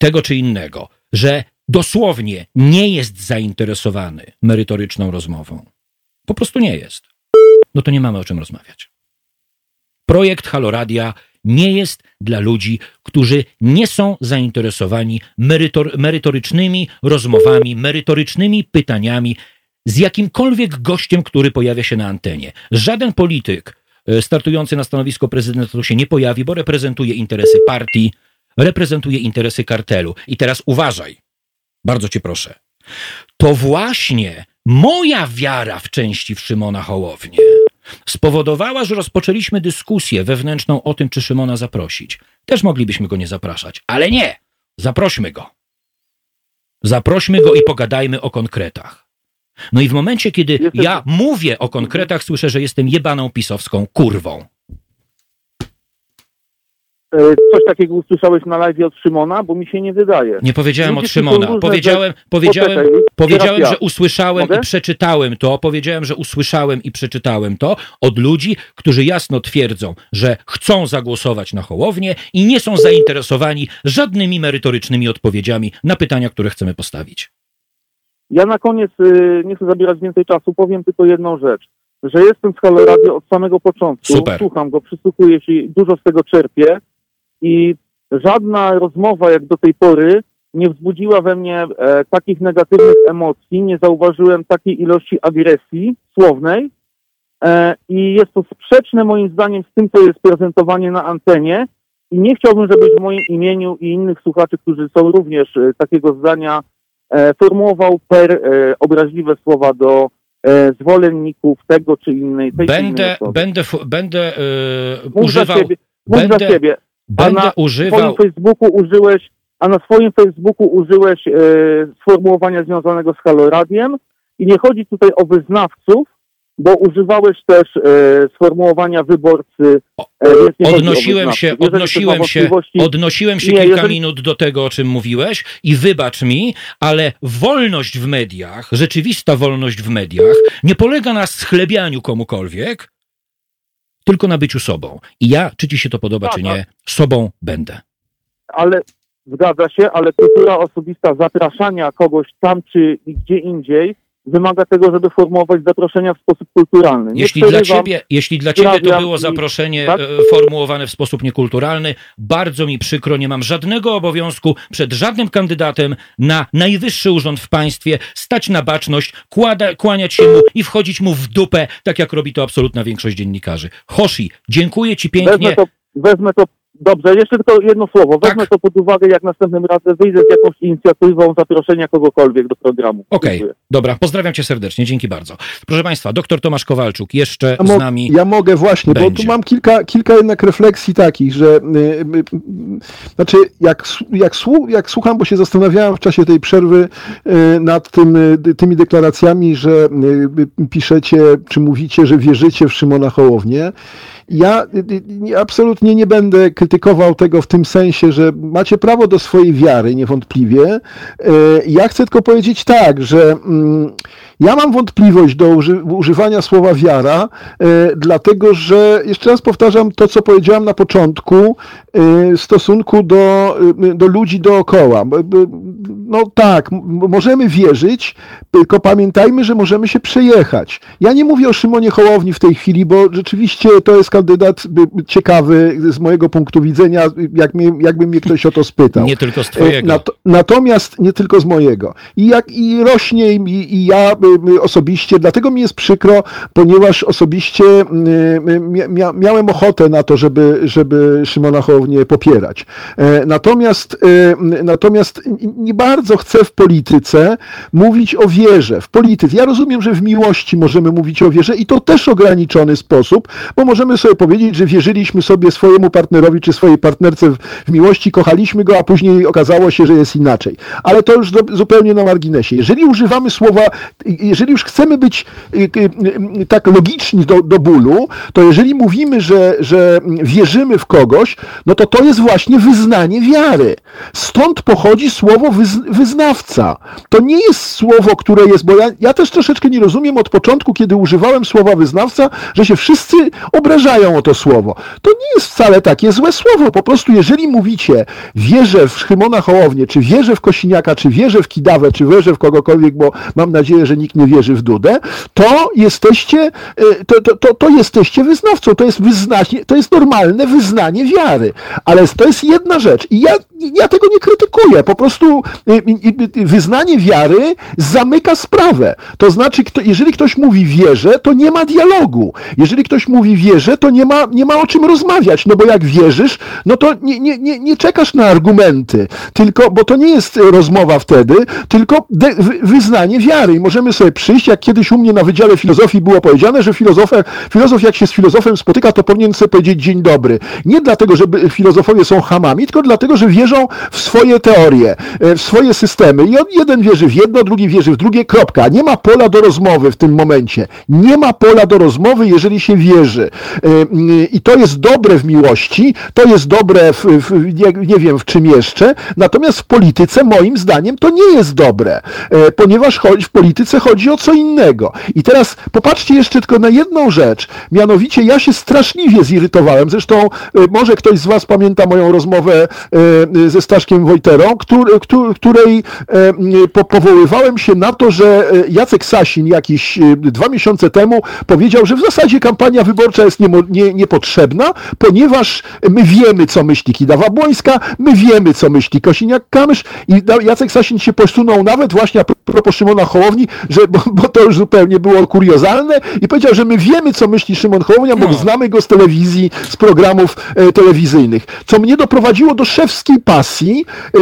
tego czy innego, że dosłownie nie jest zainteresowany merytoryczną rozmową, po prostu nie jest, no to nie mamy o czym rozmawiać. Projekt Haloradia nie jest dla ludzi, którzy nie są zainteresowani merytor, merytorycznymi rozmowami, merytorycznymi pytaniami z jakimkolwiek gościem, który pojawia się na antenie. Żaden polityk e, startujący na stanowisko prezydenta tu się nie pojawi, bo reprezentuje interesy partii, reprezentuje interesy kartelu. I teraz uważaj, bardzo cię proszę. To właśnie moja wiara w części w Szymona Hołownię spowodowała, że rozpoczęliśmy dyskusję wewnętrzną o tym, czy Szymona zaprosić. Też moglibyśmy go nie zapraszać, ale nie. Zaprośmy go. Zaprośmy go i pogadajmy o konkretach. No i w momencie, kiedy ja mówię o konkretach, słyszę, że jestem jebaną pisowską kurwą. E, Coś takiego usłyszałeś na live od Szymona, bo mi się nie wydaje. Nie powiedziałem Ludzie od Szymona. Powiedziałem, powiedziałem, Poczekaj, powiedziałem, że usłyszałem Mogę? i przeczytałem to. Powiedziałem, że usłyszałem i przeczytałem to od ludzi, którzy jasno twierdzą, że chcą zagłosować na Hołownię i nie są zainteresowani żadnymi merytorycznymi odpowiedziami na pytania, które chcemy postawić. Ja na koniec, y, nie chcę zabierać więcej czasu, powiem tylko jedną rzecz. Że jestem z Halo Radio od samego początku. Super. Słucham go, przysłuchuję się i dużo z tego czerpię. I żadna rozmowa jak do tej pory nie wzbudziła we mnie e, takich negatywnych emocji, nie zauważyłem takiej ilości agresji słownej. E, I jest to sprzeczne moim zdaniem z tym, co jest prezentowanie na antenie. I nie chciałbym, żebyś w moim imieniu i innych słuchaczy, którzy są również e, takiego zdania, e, formułował per e, obraźliwe słowa do e, zwolenników tego czy innej, tej czy innej Będę, osoby. będę, będę yy, używał, siebie, mów za będę, siebie. Będę na używał, swoim Facebooku użyłeś, a na swoim Facebooku użyłeś e, sformułowania związanego z Haloradiem i nie chodzi tutaj o wyznawców, bo używałeś też e, sformułowania wyborcy. E, Odnosiłem się, Jeżeli odnosiłem się, odnosiłem się Nie, kilka jeżeli- minut do tego, o czym mówiłeś i wybacz mi, ale wolność w mediach, rzeczywista wolność w mediach nie polega na schlebianiu komukolwiek, tylko na byciu sobą. I ja, czy ci się to podoba, Tak, czy nie, sobą będę. ale zgadza się, ale kultura osobista zapraszania kogoś tam czy gdzie indziej wymaga tego, żeby formułować zaproszenia w sposób kulturalny. Nie Jeśli dla, ciebie, jeśli dla ciebie to było i- zaproszenie tak? e, formułowane w sposób niekulturalny, bardzo mi przykro, nie mam żadnego obowiązku przed żadnym kandydatem na najwyższy urząd w państwie stać na baczność, kłada, kłaniać się mu i wchodzić mu w dupę, tak jak robi to absolutna większość dziennikarzy. Hoshi, dziękuję ci pięknie. Wezmę to, wezmę to, dobrze, jeszcze tylko jedno słowo. Wezmę Tak. to pod uwagę, jak następnym razem wyjdę z jakąś inicjatywą zaproszenia kogokolwiek do programu. Okej, Dziękuję. dobra, pozdrawiam cię serdecznie, dzięki bardzo. Proszę Państwa, doktor Tomasz Kowalczuk jeszcze Ja, z nami. ja mogę właśnie, bo będzie. tu mam kilka, kilka jednak refleksji takich, że y, y, y, znaczy jak, jak, słu- jak słucham, bo się zastanawiałem w czasie tej przerwy y, nad tym, y, tymi deklaracjami, że piszecie, czy mówicie, że wierzycie w Szymona Hołownię. Ja y, y, nie- absolutnie nie będę krytykował tego w tym sensie, że macie prawo do swojej wiary, niewątpliwie. Y, Ja chcę tylko powiedzieć tak, że mm, ja mam wątpliwość do uży używania słowa wiara, e, dlatego że, jeszcze raz powtarzam to, co powiedziałem na początku, e, w stosunku do, e, do ludzi dookoła. No tak, możemy wierzyć, tylko pamiętajmy, że możemy się przejechać. Ja nie mówię o Szymonie Hołowni w tej chwili, bo rzeczywiście to jest kandydat ciekawy z mojego punktu punktu widzenia, jak mnie, jakby mnie ktoś o to spytał. Nie tylko z twojego. Nat natomiast nie tylko z mojego. I jak i rośnie i, i ja osobiście, dlatego mi jest przykro, ponieważ osobiście mia miałem ochotę na to, żeby, żeby Szymona Hołownię popierać. Natomiast, natomiast nie bardzo chcę w polityce mówić o wierze. W polityce. Ja rozumiem, że w miłości możemy mówić o wierze i to też ograniczony sposób, bo możemy sobie powiedzieć, że wierzyliśmy sobie swojemu partnerowi czy swojej partnerce w, w miłości, kochaliśmy go, a później okazało się, że jest inaczej. Ale to już do, zupełnie na marginesie. Jeżeli używamy słowa, jeżeli już chcemy być y, y, y, tak logiczni do, do bólu, to jeżeli mówimy, że, że wierzymy w kogoś, no to to jest właśnie wyznanie wiary. Stąd pochodzi słowo wyz, wyznawca. To nie jest słowo, które jest, bo ja, ja też troszeczkę nie rozumiem od początku, kiedy używałem słowa wyznawca, że się wszyscy obrażają o to słowo. To nie jest wcale takie złe słowo. Po prostu jeżeli mówicie wierzę w Szymona Hołownię, czy wierzę w Kosiniaka, czy wierzę w Kidawę, czy wierzę w kogokolwiek, bo mam nadzieję, że nikt nie wierzy w Dudę, to jesteście, e, to, to, to, to jesteście wyznawcą. To jest wyznanie, to jest normalne wyznanie wiary. Ale to jest jedna rzecz. I ja, ja tego nie krytykuję. Po prostu e, wyznanie wiary zamyka sprawę. To znaczy, jeżeli ktoś mówi wierzę, to nie ma dialogu. Jeżeli ktoś mówi wierzę, to nie ma, nie ma o czym rozmawiać, no bo jak wierzysz, no to nie, nie, nie, nie czekasz na argumenty, tylko, bo to nie jest rozmowa wtedy, tylko de, wyznanie wiary. I możemy sobie przyjść, jak kiedyś u mnie na Wydziale Filozofii było powiedziane, że filozof, filozof jak się z filozofem spotyka, to powinien sobie powiedzieć dzień dobry. Nie dlatego, że filozofowie są hamami, tylko dlatego, że wierzą w swoje teorie, e, w swoje systemy. I jeden wierzy w jedno, drugi wierzy w drugie, kropka. Nie ma pola do rozmowy w tym momencie. Nie ma pola do rozmowy, jeżeli się wierzy. E, I to jest dobre w miłości, to jest dobre w, w nie, nie, wiem w czym jeszcze, natomiast w polityce moim zdaniem to nie jest dobre, e, ponieważ w polityce chodzi o co innego. I teraz popatrzcie jeszcze tylko na jedną rzecz, mianowicie ja się straszliwie zirytowałem, zresztą e, może ktoś z Was pamięta moją rozmowę ze Staszkiem Wojterą, której powoływałem się na to, że Jacek Sasin jakiś dwa miesiące temu powiedział, że w zasadzie kampania wyborcza jest nie, niepotrzebna, ponieważ my wiemy, co myśli Kidawa Błońska, my wiemy, co myśli Kosiniak-Kamysz i Jacek Sasin się posunął nawet właśnie a propos Szymona Hołowni, że, bo, bo, to już zupełnie było kuriozalne i powiedział, że my wiemy, co myśli Szymon Hołownia, bo no. znamy go z telewizji, z programów e, telewizyjnych. Co mnie doprowadziło do szewskiej pasji, e,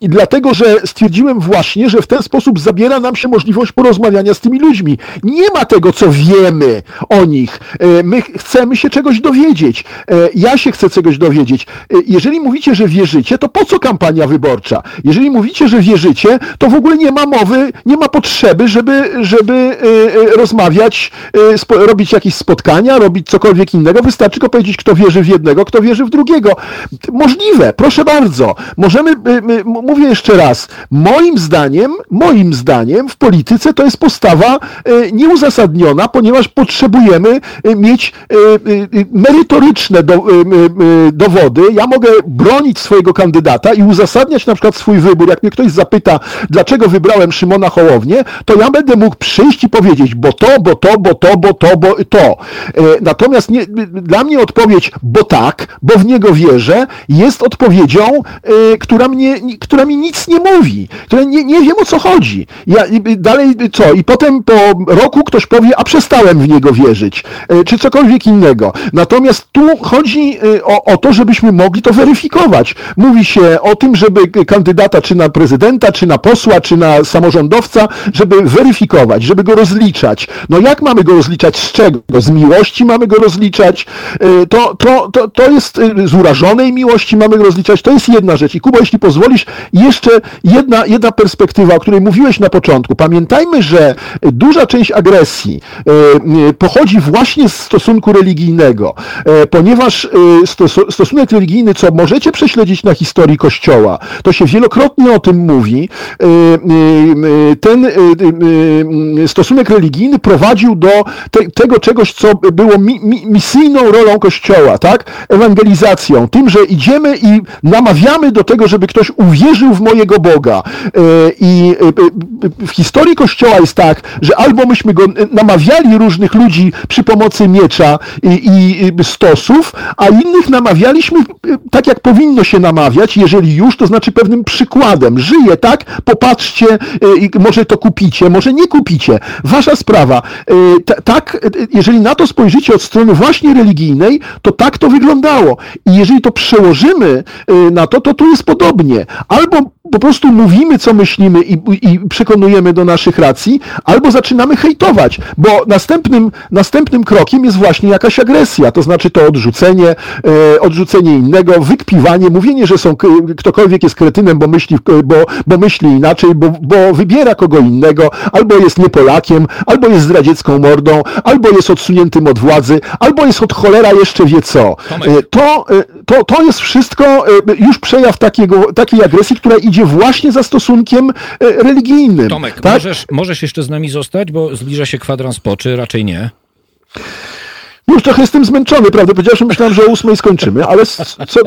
i dlatego, że stwierdziłem właśnie, że w ten sposób zabiera nam się możliwość porozmawiania z tymi ludźmi. Nie ma tego, co wiemy o nich. E, my chcemy się czegoś dowiedzieć. E, ja się chcę czegoś dowiedzieć. E, jeżeli mówicie, że wierzycie, to po co kampania wyborcza? Jeżeli mówicie, że wierzycie, to w ogóle nie ma mowy, nie ma potrzeby, żeby, żeby rozmawiać, robić jakieś spotkania, robić cokolwiek innego. Wystarczy tylko powiedzieć, kto wierzy w jednego, kto wierzy w drugiego. Możliwe, proszę bardzo. Możemy mówię jeszcze raz, moim zdaniem, moim zdaniem w polityce to jest postawa e, nieuzasadniona, ponieważ potrzebujemy e, mieć e, merytoryczne dowody. Ja mogę bronić swojego kandydata i uzasadniać na przykład swój wybór. Jak mnie ktoś zapyta, dlaczego wybrałem Szymona Hołownię, to ja będę mógł przyjść i powiedzieć, bo to, bo to, bo to, bo to, bo to. Natomiast nie, dla mnie odpowiedź, bo tak, bo w niego wierzę, jest odpowiedzią, która mnie, która która mi nic nie mówi, która nie, nie wiem o co chodzi. Ja, dalej co? I potem po roku ktoś powie, a przestałem w niego wierzyć, e, czy cokolwiek innego. Natomiast tu chodzi e, o, o to, żebyśmy mogli to weryfikować. Mówi się o tym, żeby kandydata czy na prezydenta, czy na posła, czy na samorządowca, żeby weryfikować, żeby go rozliczać. No jak mamy go rozliczać? Z czego? Z miłości mamy go rozliczać? E, to, to, to, to jest z urażonej miłości mamy go rozliczać. To jest jedna rzecz. I Kubo, jeśli pozwolisz, i jeszcze jedna, jedna perspektywa, o której mówiłeś na początku. Pamiętajmy, że duża część agresji e, pochodzi właśnie z stosunku religijnego, e, ponieważ e, stosunek religijny, co możecie prześledzić na historii Kościoła, to się wielokrotnie o tym mówi, ten stosunek religijny prowadził do te, tego czegoś, co było mi, mi, misyjną rolą Kościoła, tak? Ewangelizacją, tym, że idziemy i namawiamy do tego, żeby ktoś uwierzył wierzył w mojego Boga. E, I e, w historii Kościoła jest tak, że albo myśmy go namawiali różnych ludzi przy pomocy miecza i, i stosów, a innych namawialiśmy tak, jak powinno się namawiać, jeżeli już, to znaczy pewnym przykładem. Żyje tak, popatrzcie, może to kupicie, może nie kupicie. Wasza sprawa. Tak, jeżeli na to spojrzycie od strony właśnie religijnej, to tak to wyglądało. I jeżeli to przełożymy na to, to tu jest podobnie. Albo po prostu mówimy, co myślimy i, i, przekonujemy do naszych racji, albo zaczynamy hejtować, bo następnym, następnym krokiem jest właśnie jakaś agresja, to znaczy to odrzucenie, e, odrzucenie innego, wykpiwanie, mówienie, że są, ktokolwiek jest kretynem, bo myśli, bo, bo myśli inaczej, bo, bo wybiera kogo innego, albo jest nie Polakiem, albo jest zdradziecką mordą, albo jest odsuniętym od władzy, albo jest od cholera jeszcze wie co. E, to, e, to, to jest wszystko e, już przejaw takiego, takiej agresji, która idzie właśnie za stosunkiem e, religijnym. Tomek, tak? możesz, możesz jeszcze z nami zostać, bo zbliża się kwadrans po, czy raczej nie? Już trochę jestem zmęczony, prawdę powiedziawszy, myślałem, że o ósmej skończymy, ale co,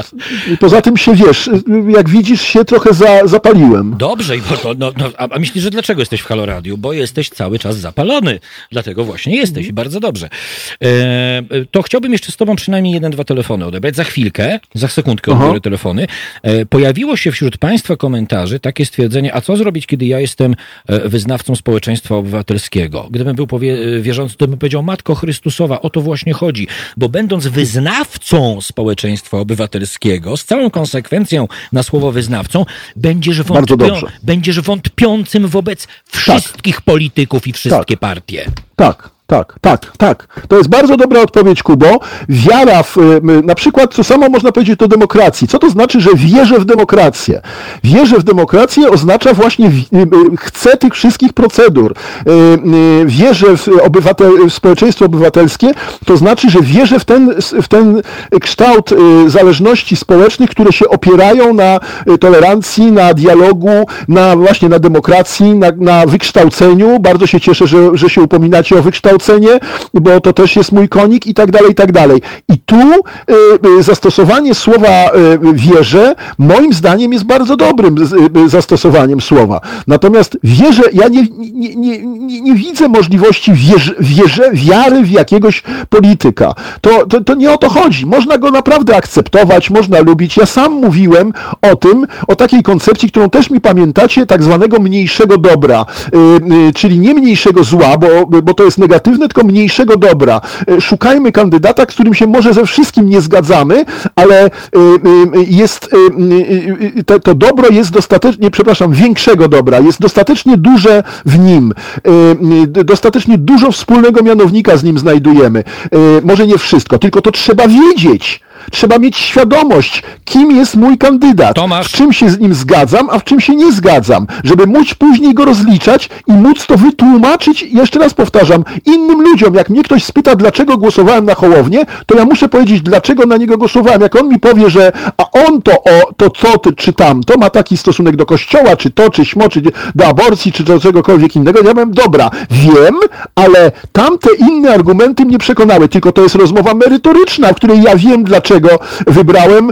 poza tym się wiesz, jak widzisz, się trochę za, zapaliłem. Dobrze, to, no, no, a, myślisz, że dlaczego jesteś w Haloradiu? Bo jesteś cały czas zapalony. Dlatego właśnie jesteś i bardzo dobrze. E, to chciałbym jeszcze z tobą przynajmniej jeden, dwa telefony odebrać. Za chwilkę, za sekundkę odbiorę Aha. telefony. E, pojawiło się wśród państwa komentarzy takie stwierdzenie, a co zrobić, kiedy ja jestem e, wyznawcą społeczeństwa obywatelskiego? Gdybym był powie, wierzący, to bym powiedział, Matko Chrystusowa, o to właśnie właśnie chodzi, bo będąc wyznawcą społeczeństwa obywatelskiego, z całą konsekwencją na słowo wyznawcą, będziesz, wątpią, będziesz wątpiącym wobec wszystkich tak. polityków i wszystkie tak. partie. Tak. Tak, tak, tak. To jest bardzo dobra odpowiedź, Kubo. Wiara w, na przykład, co samo można powiedzieć do demokracji. Co to znaczy, że wierzę w demokrację? Wierzę w demokrację oznacza właśnie, chcę tych wszystkich procedur. Wierzę w, obywatel, w społeczeństwo obywatelskie, to znaczy, że wierzę w ten, w ten kształt zależności społecznych, które się opierają na tolerancji, na dialogu, na właśnie na demokracji, na, na wykształceniu. Bardzo się cieszę, że, że się upominacie o wykształceniu bo to też jest mój konik i tak dalej, i tak dalej. I tu y, y, zastosowanie słowa y, wierzę, moim zdaniem jest bardzo dobrym zastosowaniem słowa. Natomiast wierzę, ja nie, nie, nie, nie, widzę możliwości wierzy, wierzę, wiary w jakiegoś polityka. To, to, to nie o to chodzi. Można go naprawdę akceptować, można lubić. Ja sam mówiłem o tym, o takiej koncepcji, którą też mi pamiętacie, tak zwanego mniejszego dobra, czyli nie mniejszego zła, bo, bo to jest negatywne, negatywne, tylko mniejszego dobra. E, szukajmy kandydata, z którym się może ze wszystkim nie zgadzamy, ale e, e, jest, to, to dobro jest dostatecznie, przepraszam, większego dobra, jest dostatecznie duże w nim, dostatecznie dużo wspólnego mianownika z nim znajdujemy. Może nie wszystko, tylko to trzeba wiedzieć. Trzeba mieć świadomość, kim jest mój kandydat, Tomasz. w czym się z nim zgadzam, a w czym się nie zgadzam, żeby móc później go rozliczać i móc to wytłumaczyć, jeszcze raz powtarzam, innym ludziom. Jak mnie ktoś spyta, dlaczego głosowałem na Hołownię, to ja muszę powiedzieć, dlaczego na niego głosowałem. Jak on mi powie, że a on to o, to co ty, czy tamto, ma taki stosunek do kościoła, czy to, czy śmo, czy do aborcji, czy do czegokolwiek innego, ja powiem, dobra, wiem, ale tamte inne argumenty mnie przekonały, tylko to jest rozmowa merytoryczna, w której ja wiem, dlaczego dlaczego wybrałem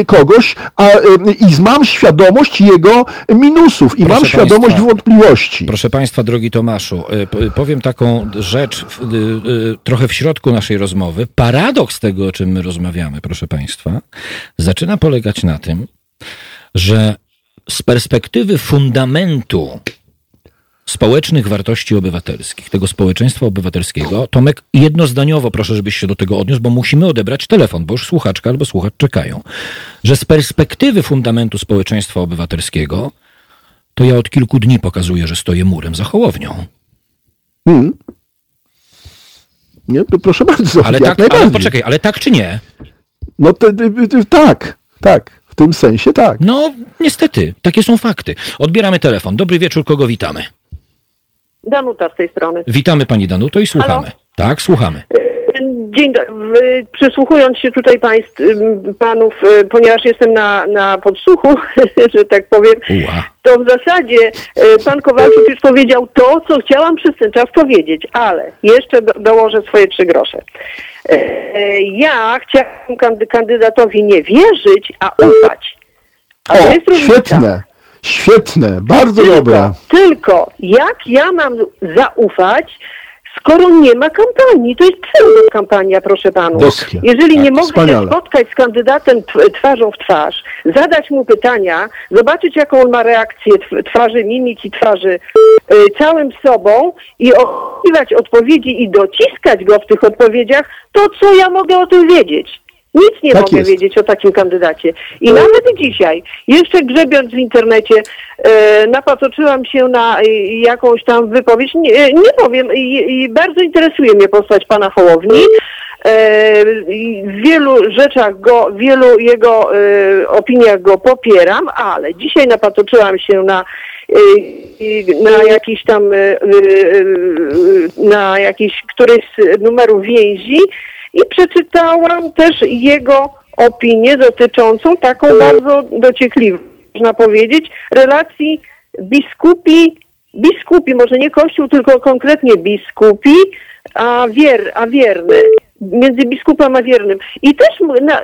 y, kogoś a, y, i mam świadomość jego minusów i proszę mam świadomość państwa, wątpliwości. Proszę Państwa, drogi Tomaszu, y, powiem taką rzecz trochę w środku naszej rozmowy. Paradoks tego, o czym my rozmawiamy, proszę Państwa, zaczyna polegać na tym, że z perspektywy fundamentu społecznych wartości obywatelskich, tego społeczeństwa obywatelskiego. Tomek, jednozdaniowo proszę, żebyś się do tego odniósł, bo musimy odebrać telefon, bo już słuchaczka albo słuchacz czekają. Że z perspektywy fundamentu społeczeństwa obywatelskiego, to ja od kilku dni pokazuję, że stoję murem za Hołownią. Hmm. Nie, proszę bardzo. Ale tak, ale poczekaj, ale tak czy nie? No to, tak, tak. W tym sensie tak. No, niestety, takie są fakty. Odbieramy telefon. Dobry wieczór, kogo witamy? Danuta z tej strony. Witamy Pani Danuto i słuchamy. Halo? Tak, słuchamy. Dzień dobry. Przysłuchując się tutaj państw, panów, y, ponieważ jestem na, na podsłuchu, że tak powiem, to w zasadzie y, pan Kowalczyk już powiedział to, co chciałam przez ten czas powiedzieć, ale jeszcze do, dołożę swoje trzy grosze. E, ja chciałam kandydatowi nie wierzyć, a ufać. A o, świetne. Świetne, bardzo tylko, dobre. Tylko jak ja mam zaufać, skoro nie ma kampanii? To jest kampania, proszę panów. Doskie. Jeżeli Tak, nie mogę wspaniale. się spotkać z kandydatem tw- twarzą w twarz, zadać mu pytania, zobaczyć jaką on ma reakcję tw- twarzy, mimiki twarzy y, całym sobą i oczekiwać odpowiedzi i dociskać go w tych odpowiedziach, to co ja mogę o tym wiedzieć? Nic nie Tak mogę jest. wiedzieć o takim kandydacie. I nawet dzisiaj, jeszcze grzebiąc w internecie, e, napatoczyłam się na e, jakąś tam wypowiedź, nie, nie powiem, i, i bardzo interesuje mnie postać pana Hołowni. E, w wielu rzeczach go, w wielu jego e, opiniach go popieram, ale dzisiaj napatoczyłam się na e, na jakiś tam, e, e, na jakiś któryś z numerów więzi i przeczytałam też jego opinię dotyczącą taką bardzo dociekliwą, można powiedzieć, relacji biskupi, biskupi, może nie kościół, tylko konkretnie biskupi, a, wier, a wierny, między biskupem a wiernym. I też, na,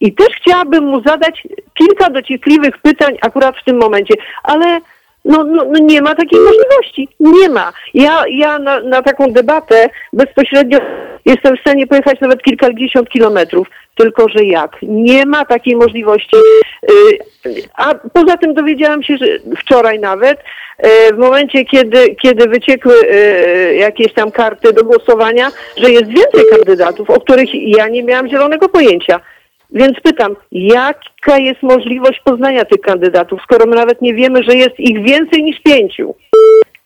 I też chciałabym mu zadać kilka dociekliwych pytań akurat w tym momencie, ale no, no, no nie ma takiej możliwości. Nie ma. Ja, ja na, na taką debatę bezpośrednio jestem w stanie pojechać nawet kilkadziesiąt kilometrów. Tylko, że jak? Nie ma takiej możliwości. Y, A poza tym dowiedziałam się, że wczoraj nawet, y, w momencie, kiedy, kiedy wyciekły y, jakieś tam karty do głosowania, że jest więcej kandydatów, o których ja nie miałam zielonego pojęcia. Więc pytam, jaka jest możliwość poznania tych kandydatów, skoro my nawet nie wiemy, że jest ich więcej niż pięciu?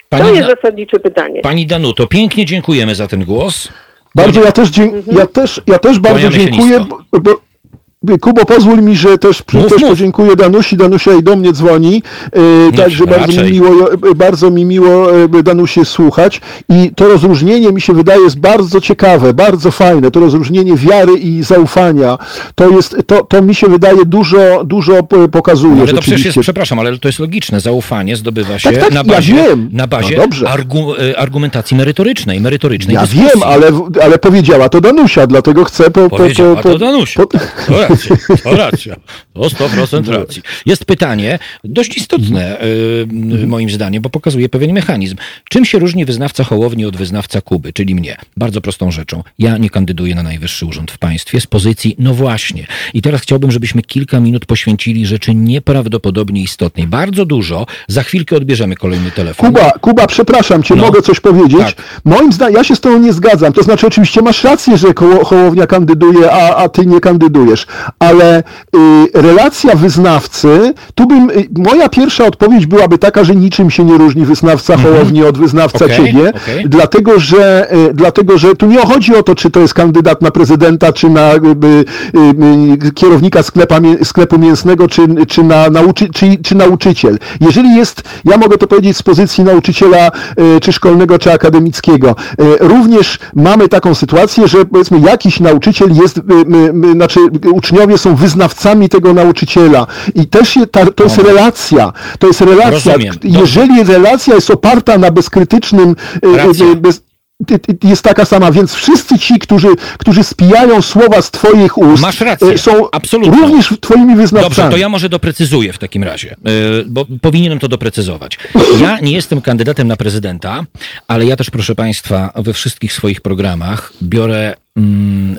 To Pani, jest Da- zasadnicze pytanie. Pani Danuto, pięknie dziękujemy za ten głos. Bardzo ja też, ja też, ja też bardzo Kłaniamy dziękuję, bo, bo Kubo, pozwól mi, że też, Mów, też mów. podziękuję Danusi. Danusia i do mnie dzwoni. E, także bardzo mi, miło, e, bardzo mi miło e, Danusie słuchać. I to rozróżnienie mi się wydaje jest bardzo ciekawe, bardzo fajne. To rozróżnienie wiary i zaufania. To jest, to, to mi się wydaje dużo, dużo p- pokazuje Ale to przecież jest, przepraszam, ale to jest logiczne. Zaufanie zdobywa się Tak, tak, na ja bazie, wiem. na bazie No argu, e, argumentacji merytorycznej, merytorycznej Ja dyskusji. wiem, ale, ale powiedziała to Danusia, dlatego chcę po, po, Powiedziała po, to po, Danusia. po- Tak, racja, to racja. To 100% racji. Jest pytanie, dość istotne y, moim zdaniem, bo pokazuje pewien mechanizm. Czym się różni wyznawca Hołowni od wyznawca Kuby, czyli mnie? Bardzo prostą rzeczą. Ja nie kandyduję na najwyższy urząd w państwie z pozycji, no właśnie. I teraz chciałbym, żebyśmy kilka minut poświęcili rzeczy nieprawdopodobnie istotnej. Bardzo dużo. Za chwilkę odbierzemy kolejny telefon. Kuba, Kuba, przepraszam cię, No. mogę coś powiedzieć? Tak. Moim zdaniem, ja się z tobą nie zgadzam. To znaczy, oczywiście masz rację, że Hołownia kandyduje, a, a ty nie kandydujesz, ale y, relacja wyznawcy, tu bym, y, moja pierwsza odpowiedź byłaby taka, że niczym się nie różni wyznawca Hołowni od wyznawca Mhm. Okej, ciebie, okej. dlatego, że, y, dlatego, że tu nie chodzi o to, czy to jest kandydat na prezydenta, czy na kierownika sklepa, sklepu mięsnego, czy, czy, na nauczy, czy, czy nauczyciel. Jeżeli jest, ja mogę to powiedzieć z pozycji nauczyciela, czy szkolnego, czy akademickiego, również mamy taką sytuację, że powiedzmy jakiś nauczyciel jest, znaczy y, uczniowie są wyznawcami tego nauczyciela i też je, ta, to jest relacja, to jest relacja, Rozumiem. Jeżeli relacja jest oparta na bezkrytycznym, bez, ty- ty- jest taka sama, więc wszyscy ci, którzy, którzy spijają słowa z twoich ust, Masz rację, są absolutnie. również twoimi wyznawcami. Dobrze, to ja może doprecyzuję w takim razie, bo powinienem to doprecyzować. Ja nie jestem kandydatem na prezydenta, ale ja też, proszę Państwa, we wszystkich swoich programach biorę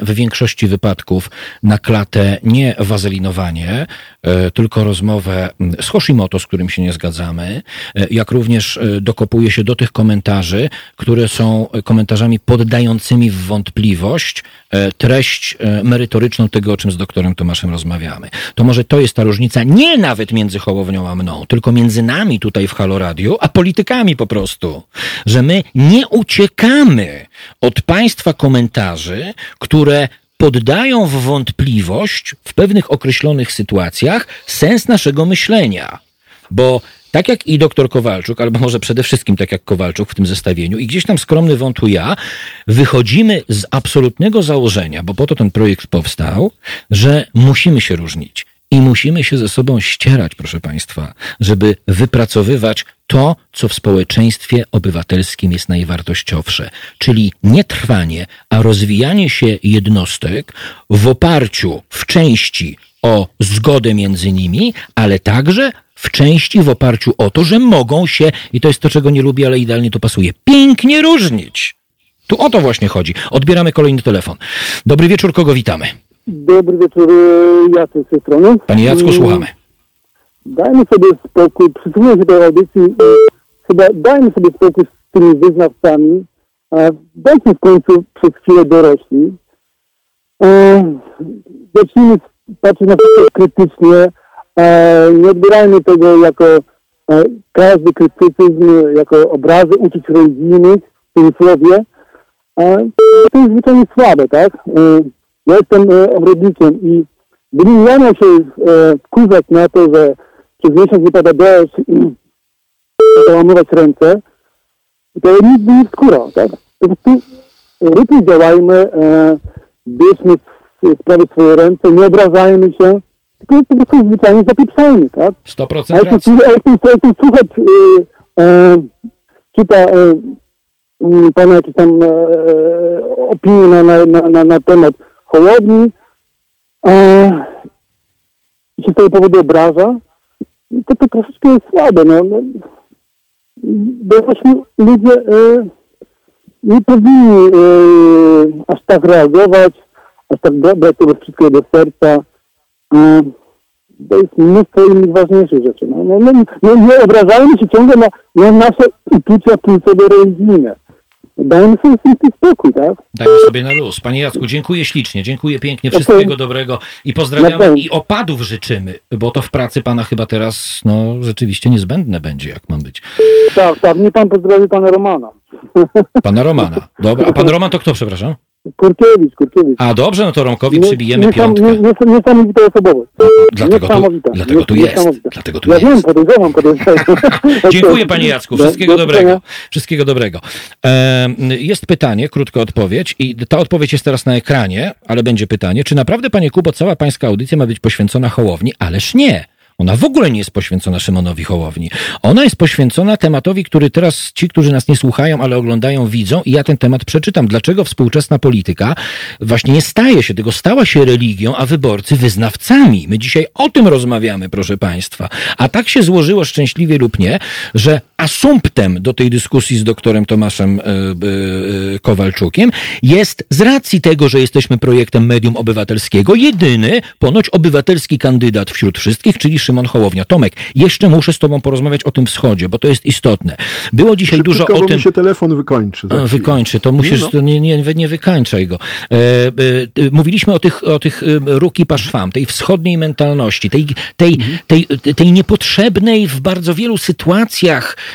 w większości wypadków na klatę nie wazelinowanie, e, tylko rozmowę mm, z Hoshimoto, z którym się nie zgadzamy, e, jak również e, dokopuję się do tych komentarzy, które są komentarzami poddającymi w wątpliwość treść merytoryczną tego, o czym z doktorem Tomaszem rozmawiamy. To może to jest ta różnica nie nawet między Hołownią a mną, tylko między nami tutaj w Halo Radio, a politykami po prostu. Że my nie uciekamy od państwa komentarzy, które poddają w wątpliwość w pewnych określonych sytuacjach sens naszego myślenia. Bo tak jak i doktor Kowalczuk, albo może przede wszystkim tak jak Kowalczuk w tym zestawieniu, i gdzieś tam skromny wątku ja, wychodzimy z absolutnego założenia, bo po to ten projekt powstał, że musimy się różnić. I musimy się ze sobą ścierać, proszę Państwa, żeby wypracowywać to, co w społeczeństwie obywatelskim jest najwartościowsze, czyli nie trwanie, a rozwijanie się jednostek w oparciu w części o zgodę między nimi, ale także w części w oparciu o to, że mogą się, i to jest to, czego nie lubię, ale idealnie to pasuje, pięknie różnić. Tu o to właśnie chodzi. Odbieramy kolejny telefon. Dobry wieczór, kogo witamy? Dobry wieczór, e, Jacek z tej strony. Panie Jacku, słuchamy. Dajmy sobie spokój, przysłuchuję się tej audycji chyba dajmy sobie spokój z tymi wyznawcami. Bądźmy w końcu przez chwilę dorośli. E, zacznijmy patrzeć na wszystko krytycznie. E, nie odbierajmy tego jako każdy krytycyzm, jako obrazy uczuć religijnych w cudzysłowie. To jest zwyczajnie słabe, tak? Ja jestem e, ogrodnikiem i gdybym ja miał się e, wkurzać na to, że przez miesiąc nie pada deszcz i załamywać ręce, to nic by nie skóra, tak? Po prostu lepiej działajmy, e, bierzmy w sprawie swoje ręce, nie obrażajmy się, tylko po prostu zwyczajnie zapieprzajmy, tak? 100% A jeśli, a jeśli, słuchać e, e, czyta e, pana jakieś tam e, opinie na, na, na, na temat Hołowni e, i się z tego powodu obraża, to to troszeczkę jest słabe. No, no, bo właśnie ludzie e, nie powinni e, aż tak reagować, aż tak brać tego wszystkiego do serca. E, to jest mnóstwo innych ważniejszych rzeczy. No, no, no, no nie obrażajmy się ciągle na, na nasze uczucia pulsowe religijne dajmy sobie spokój, tak? Dajmy sobie na luz. Panie Jacku, dziękuję ślicznie, dziękuję pięknie, wszystkiego dobrego i pozdrawiamy i opadów życzymy, bo to w pracy pana chyba teraz, no, rzeczywiście niezbędne będzie, jak mam być. Tak, tak, nie pan pozdrowi pana Romana. Pana Romana, dobra, a pan Roman to kto, przepraszam? Kurkiewicz, Kurkiewicz. A dobrze, no to Romkowi przybijemy piątkę. Nie, nie, niesamowita osobowość. Dlatego tu, dlatego tu jest. Dlatego tu ja jest. wiem, podejrzewam, podejrzewam. Dziękuję panie Jacku, wszystkiego dobrego. Wszystkiego dobrego. Jest pytanie, krótka odpowiedź i ta odpowiedź jest teraz na ekranie, ale będzie pytanie, czy naprawdę panie Kubo, cała pańska audycja ma być poświęcona Hołowni? Ależ nie. Ona w ogóle nie jest poświęcona Szymonowi Hołowni. Ona jest poświęcona tematowi, który teraz ci, którzy nas nie słuchają, ale oglądają, widzą i ja ten temat przeczytam. Dlaczego współczesna polityka właśnie nie staje się, tego stała się religią, a wyborcy wyznawcami. My dzisiaj o tym rozmawiamy, proszę Państwa. A tak się złożyło szczęśliwie lub nie, że asumptem do tej dyskusji z doktorem Tomaszem yy, yy, Kowalczukiem jest z racji tego, że jesteśmy projektem medium obywatelskiego, jedyny ponoć obywatelski kandydat wśród wszystkich, czyli Szymon Hołownia. Tomek, jeszcze muszę z tobą porozmawiać o tym wschodzie, bo to jest istotne. Było dzisiaj Szybko, dużo o tym... mi się telefon wykończy. A, wykończy, to musisz, no. to nie, nie, nie wykańczaj go. E, e, mówiliśmy o tych, o tych ruki paszwam, tej wschodniej mentalności, tej, tej, Mhm. tej, tej niepotrzebnej w bardzo wielu sytuacjach e,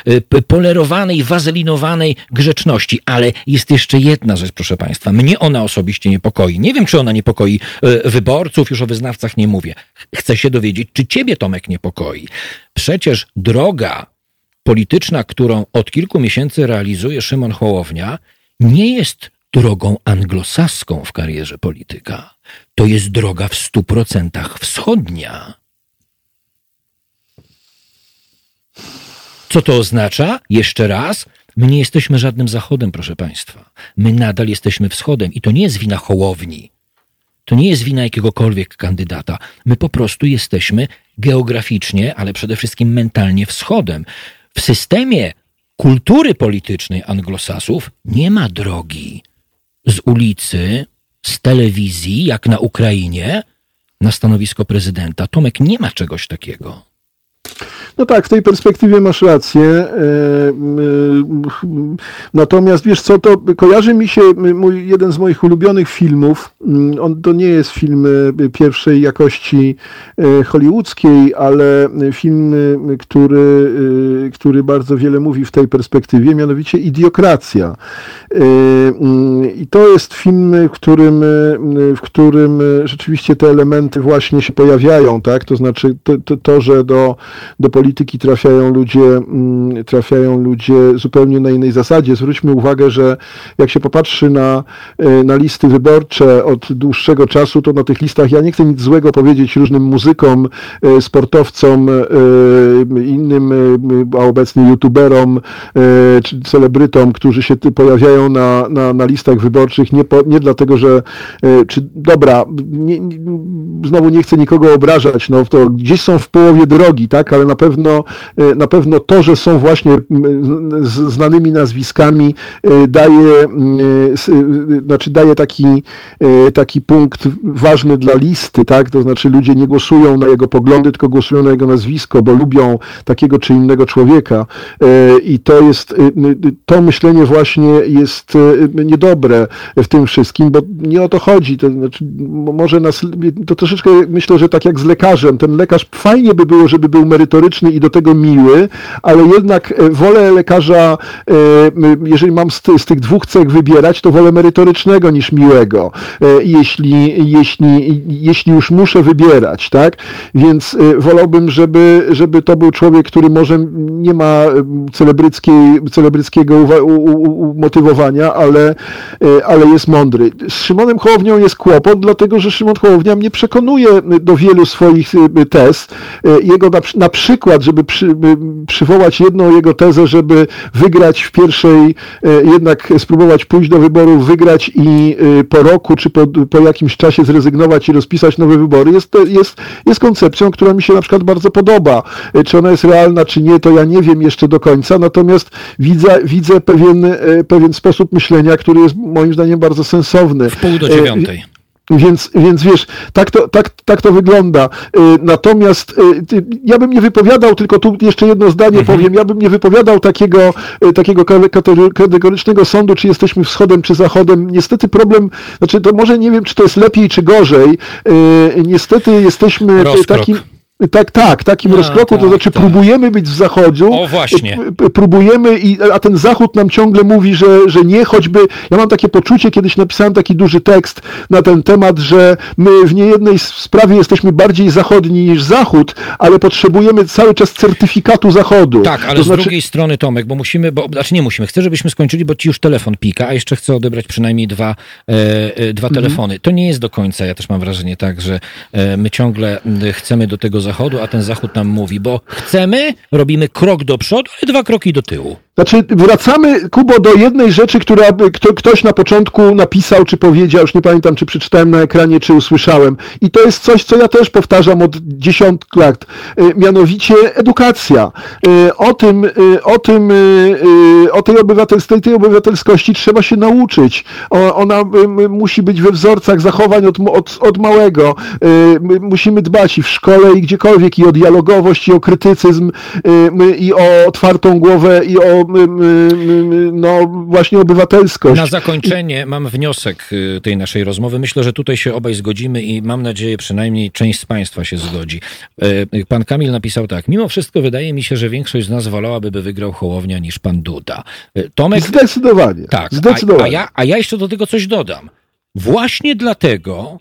polerowanej, wazelinowanej grzeczności. Ale jest jeszcze jedna rzecz, proszę Państwa. Mnie ona osobiście niepokoi. Nie wiem, czy ona niepokoi e, wyborców, już o wyznawcach nie mówię. Chcę się dowiedzieć, czy ciebie, Tomek, niepokoi. Przecież droga polityczna, którą od kilku miesięcy realizuje Szymon Hołownia, nie jest drogą anglosaską w karierze polityka. To jest droga w stu procentach wschodnia. Co to oznacza? Jeszcze raz, my nie jesteśmy żadnym zachodem, proszę Państwa. My nadal jesteśmy wschodem i to nie jest wina Hołowni. To nie jest wina jakiegokolwiek kandydata. My po prostu jesteśmy geograficznie, ale przede wszystkim mentalnie wschodem. W systemie kultury politycznej anglosasów nie ma drogi z ulicy, z telewizji, jak na Ukrainie, na stanowisko prezydenta. Tomek, nie ma czegoś takiego. No tak, w tej perspektywie masz rację. Natomiast wiesz co, to kojarzy mi się mój, jeden z moich ulubionych filmów. On to nie jest film pierwszej jakości hollywoodzkiej, ale film, który, który bardzo wiele mówi w tej perspektywie, mianowicie Idiokracja. I to jest film, w którym, w którym rzeczywiście te elementy właśnie się pojawiają, tak? To znaczy to, to że do, do polityki trafiają ludzie, trafiają ludzie zupełnie na innej zasadzie. Zwróćmy uwagę, że jak się popatrzy na, na listy wyborcze od dłuższego czasu, to na tych listach ja nie chcę nic złego powiedzieć różnym muzykom, sportowcom, innym, a obecnie youtuberom czy celebrytom, którzy się pojawiają na, na, na listach wyborczych, nie, po, nie dlatego, że czy dobra, nie, znowu nie chcę nikogo obrażać, no to gdzieś są w połowie drogi, tak, tak, ale na pewno, na pewno to, że są właśnie znanymi nazwiskami, daje, znaczy daje taki, taki punkt ważny dla listy, tak, to znaczy ludzie nie głosują na jego poglądy, tylko głosują na jego nazwisko, bo lubią takiego czy innego człowieka. I to jest, to myślenie właśnie jest niedobre w tym wszystkim, bo nie o to chodzi, to znaczy może nas, to troszeczkę myślę, że tak jak z lekarzem, ten lekarz fajnie by było, żeby był merytoryczny i do tego miły, ale jednak e, wolę lekarza, e, jeżeli mam z, z tych dwóch cech wybierać, to wolę merytorycznego niż miłego, e, jeśli, jeśli, jeśli już muszę wybierać, tak? Więc wolałbym, żeby, żeby to był człowiek, który może nie ma celebryckiej, celebryckiego umotywowania, ale, ale jest mądry. Z Szymonem Hołownią jest kłopot, dlatego że Szymon Hołownia mnie przekonuje do wielu swoich tez. Jego na, na przykład, żeby przy, przywołać jedną jego tezę, żeby wygrać w pierwszej, jednak spróbować pójść do wyborów, wygrać i po roku czy po, po jakimś czasie zrezygnować i rozpisać nowe wybory, jest, jest, jest koncepcją, która mi się na przykład bardzo podoba. Czy ona jest realna, czy nie, to ja nie wiem jeszcze do końca, natomiast widzę, widzę pewien, pewien sposób myślenia, który jest moim zdaniem bardzo sensowny. W pół do dziewiątej. Więc, więc wiesz, tak to, tak, tak to wygląda. Natomiast ja bym nie wypowiadał, tylko tu jeszcze jedno zdanie mhm. powiem, ja bym nie wypowiadał takiego, takiego kategorycznego sądu, czy jesteśmy wschodem, czy zachodem. Niestety problem, znaczy to może nie wiem, czy to jest lepiej, czy gorzej. Niestety jesteśmy Rozkrok. takim tak, tak, takim a, rozkroku, tak, to znaczy tak. próbujemy być w zachodziu. O właśnie. Próbujemy, i, a ten zachód nam ciągle mówi, że, że nie, choćby, ja mam takie poczucie, kiedyś napisałem taki duży tekst na ten temat, że my w niejednej sprawie jesteśmy bardziej zachodni niż zachód, ale potrzebujemy cały czas certyfikatu zachodu. Tak, ale to z znaczy... drugiej strony Tomek, bo musimy, bo, znaczy nie musimy, chcę, żebyśmy skończyli, bo ci już telefon pika, a jeszcze chcę odebrać przynajmniej dwa, e, e dwa mhm. telefony. To nie jest do końca, ja też mam wrażenie tak, że e, my ciągle chcemy do tego zachodu Zachodu, a ten Zachód nam mówi, bo chcemy, robimy krok do przodu, ale dwa kroki do tyłu. Znaczy, wracamy, Kubo, do jednej rzeczy, która kto, ktoś na początku napisał, czy powiedział, już nie pamiętam, czy przeczytałem na ekranie, czy usłyszałem. I to jest coś, co ja też powtarzam od dziesiątków lat. Y, mianowicie edukacja. Y, o tym, y, o tym, o tej, obywatelskiej, tej obywatelskości trzeba się nauczyć. Ona musi być we wzorcach zachowań od, od, od małego. Musimy dbać i w szkole, i gdziekolwiek, i o dialogowość, i o krytycyzm, i o otwartą głowę, i o no właśnie obywatelskość. Na zakończenie mam wniosek y, tej naszej rozmowy. Myślę, że tutaj się obaj zgodzimy i mam nadzieję przynajmniej część z Państwa się zgodzi. Y, pan Kamil napisał tak. Mimo wszystko wydaje mi się, że większość z nas wolałaby, by wygrał Hołownia niż pan Duda. Y, Tomek... Zdecydowanie. Tak. Zdecydowanie. A, a, ja, a ja jeszcze do tego coś dodam. Właśnie dlatego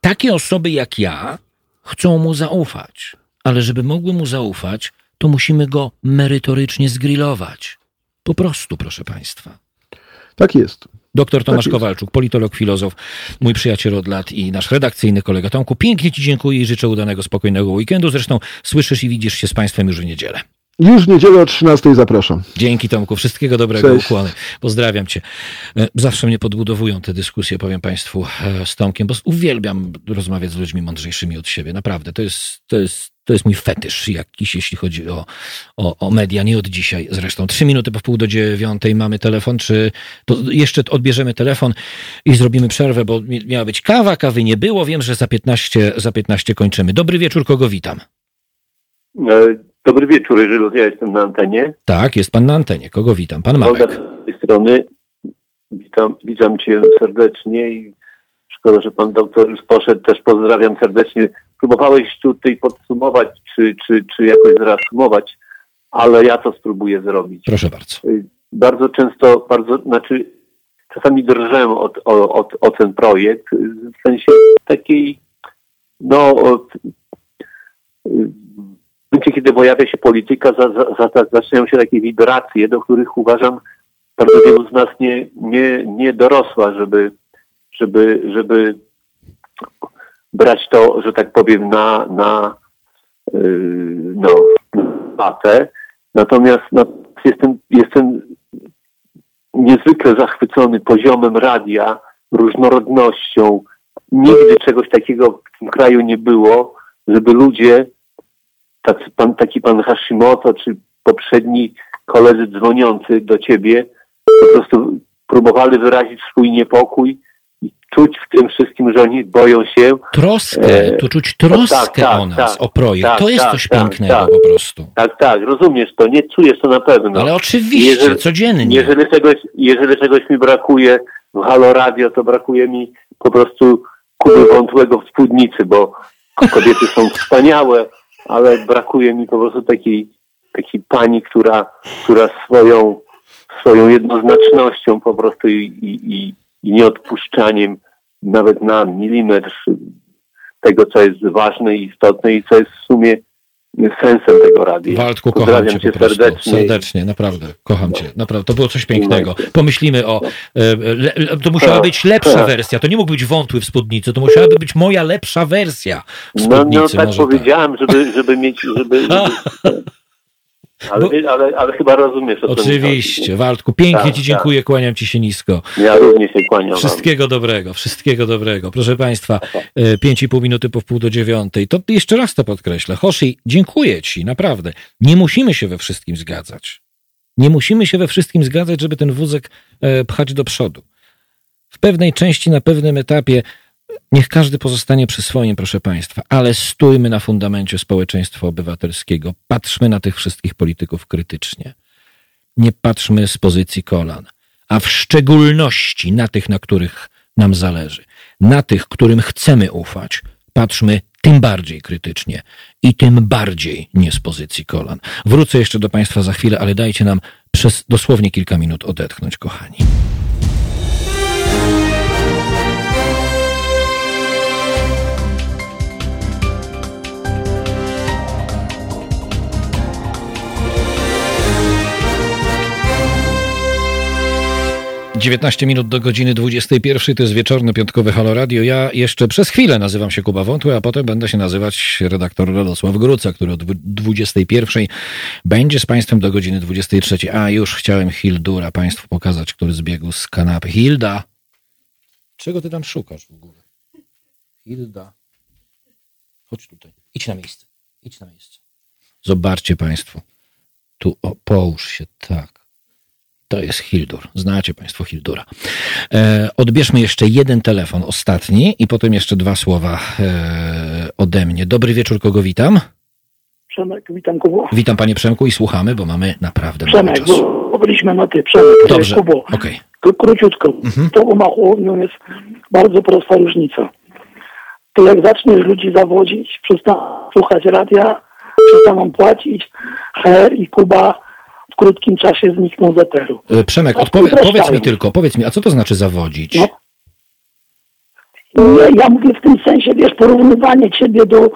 takie osoby jak ja chcą mu zaufać. Ale żeby mogły mu zaufać, to musimy go merytorycznie zgrillować. Po prostu, proszę Państwa. Tak jest. Doktor Tomasz tak Kowalczuk, politolog, filozof, mój przyjaciel od lat i nasz redakcyjny kolega Tomku. Pięknie Ci dziękuję i życzę udanego, spokojnego weekendu. Zresztą słyszysz i widzisz się z Państwem już w niedzielę. Już w niedzielę o 13 zapraszam. Dzięki Tomku, wszystkiego dobrego, Cześć. ukłony. Pozdrawiam Cię. E, zawsze mnie podbudowują te dyskusje, powiem Państwu, e, z Tomkiem, bo uwielbiam rozmawiać z ludźmi mądrzejszymi od siebie. Naprawdę, to jest, to jest, to jest mój fetysz jakiś, jeśli chodzi o, o, o media, nie od dzisiaj zresztą. Trzy minuty po wpół do dziewiątej mamy telefon, czy to jeszcze odbierzemy telefon i zrobimy przerwę, bo miała być kawa, kawy nie było, wiem, że za 15, za 15 kończymy. Dobry wieczór, kogo witam? E, Dobry wieczór, jeżeli ja jestem na antenie. Tak, jest pan na antenie. Kogo witam? Pan Marek. Z tej strony witam, witam cię serdecznie i szkoda, że pan doktor już poszedł. Też pozdrawiam serdecznie. Próbowałeś tutaj podsumować, czy, czy, czy jakoś zreasumować, ale ja to spróbuję zrobić. Proszę bardzo. Y, bardzo często, bardzo, znaczy czasami drżę od, od, o ten projekt, w sensie takiej, no, od, w momencie, kiedy pojawia się polityka, za, za, za, zaczynają się takie wibracje, do których uważam bardzo wielu z nas nie, nie, nie dorosła, żeby, żeby, żeby brać to, że tak powiem, na, na yy, no, matę. Natomiast no, jestem, jestem niezwykle zachwycony poziomem radia, różnorodnością. Nigdy czegoś takiego w tym kraju nie było, żeby ludzie taki pan, taki pan Hashimoto, czy poprzedni koledzy dzwoniący do ciebie po prostu próbowali wyrazić swój niepokój i czuć w tym wszystkim, że oni boją się. Troskę, e, tu czuć troskę tak, tak, o nas, tak, o projekt. to jest tak, coś tak, pięknego tak. po prostu. Tak, tak, rozumiesz to, nie czujesz to na pewno. Ale oczywiście, jeżeli, codziennie. Jeżeli czegoś, jeżeli czegoś mi brakuje w Halo Radio, to brakuje mi po prostu Kuby Wątłego w spódnicy, bo kobiety są wspaniałe, ale brakuje mi po prostu takiej, takiej pani, która, która swoją, swoją jednoznacznością po prostu i, i, i nieodpuszczaniem nawet na milimetr tego, co jest ważne i istotne i co jest w sumie sensem tego radia. Waldku, kocham cię, cię serdecznie. Serdecznie, naprawdę, kocham cię. Naprawdę, to było coś pięknego. Pomyślimy o... E, le, to musiała być lepsza wersja. To nie mógł być wątły w spódnicy, to musiałaby być moja lepsza wersja w spódnicy. No, no tak powiedziałem, tak. żeby, żeby mieć... Żeby, żeby, Ale, Bo... ale, ale chyba rozumiesz o Oczywiście. Waldku, pięknie tak, Ci dziękuję, tak. kłaniam Ci się nisko. Ja również się kłaniam. Wszystkiego wam. dobrego, wszystkiego dobrego. Proszę Państwa, e, pięć i pół minuty po wpół do dziewiątej. To jeszcze raz to podkreślę. Hoshi, dziękuję Ci, naprawdę. Nie musimy się we wszystkim zgadzać. Nie musimy się we wszystkim zgadzać, żeby ten wózek e, pchać do przodu. W pewnej części, na pewnym etapie Niech każdy pozostanie przy swoim, proszę Państwa, ale stójmy na fundamencie społeczeństwa obywatelskiego. Patrzmy na tych wszystkich polityków krytycznie. Nie patrzmy z pozycji kolan, a w szczególności na tych, na których nam zależy, na tych, którym chcemy ufać. Patrzmy tym bardziej krytycznie i tym bardziej nie z pozycji kolan. Wrócę jeszcze do Państwa za chwilę, ale dajcie nam przez dosłownie kilka minut odetchnąć, kochani. 19 minut do godziny 21. To jest wieczorny, piątkowy Halo Radio. Ja jeszcze przez chwilę nazywam się Kuba Wątły, a potem będę się nazywać redaktor Radosław Gruca, który od 21. będzie z Państwem do godziny 23. A już chciałem Hildura Państwu pokazać, który zbiegł z kanapy. Hilda! Czego Ty tam szukasz w ogóle? Hilda. Chodź tutaj. Idź na miejsce. Idź na miejsce. Zobaczcie Państwo. Tu o, połóż się tak. To jest Hildur. Znacie Państwo Hildura. E, odbierzmy jeszcze jeden telefon, ostatni, i potem jeszcze dwa słowa e, ode mnie. Dobry wieczór, kogo witam? Przemek, witam Kubo. Witam Panie Przemku i słuchamy, bo mamy naprawdę Przemek, mało czasu. bo byliśmy na ty. Przemek, Dobrze, Kubo. Okay. Króciutko. Mhm. To umachłownią jest bardzo prosta różnica. To jak zaczniesz ludzi zawodzić, przestaną słuchać radia, przestaną płacić, HR i Kuba krótkim czasie znikną z eteru. E, Przemek, odpowie, powiedz mi tylko, powiedz mi, a co to znaczy zawodzić? No. Ja, ja mówię w tym sensie, wiesz, porównywanie ciebie do...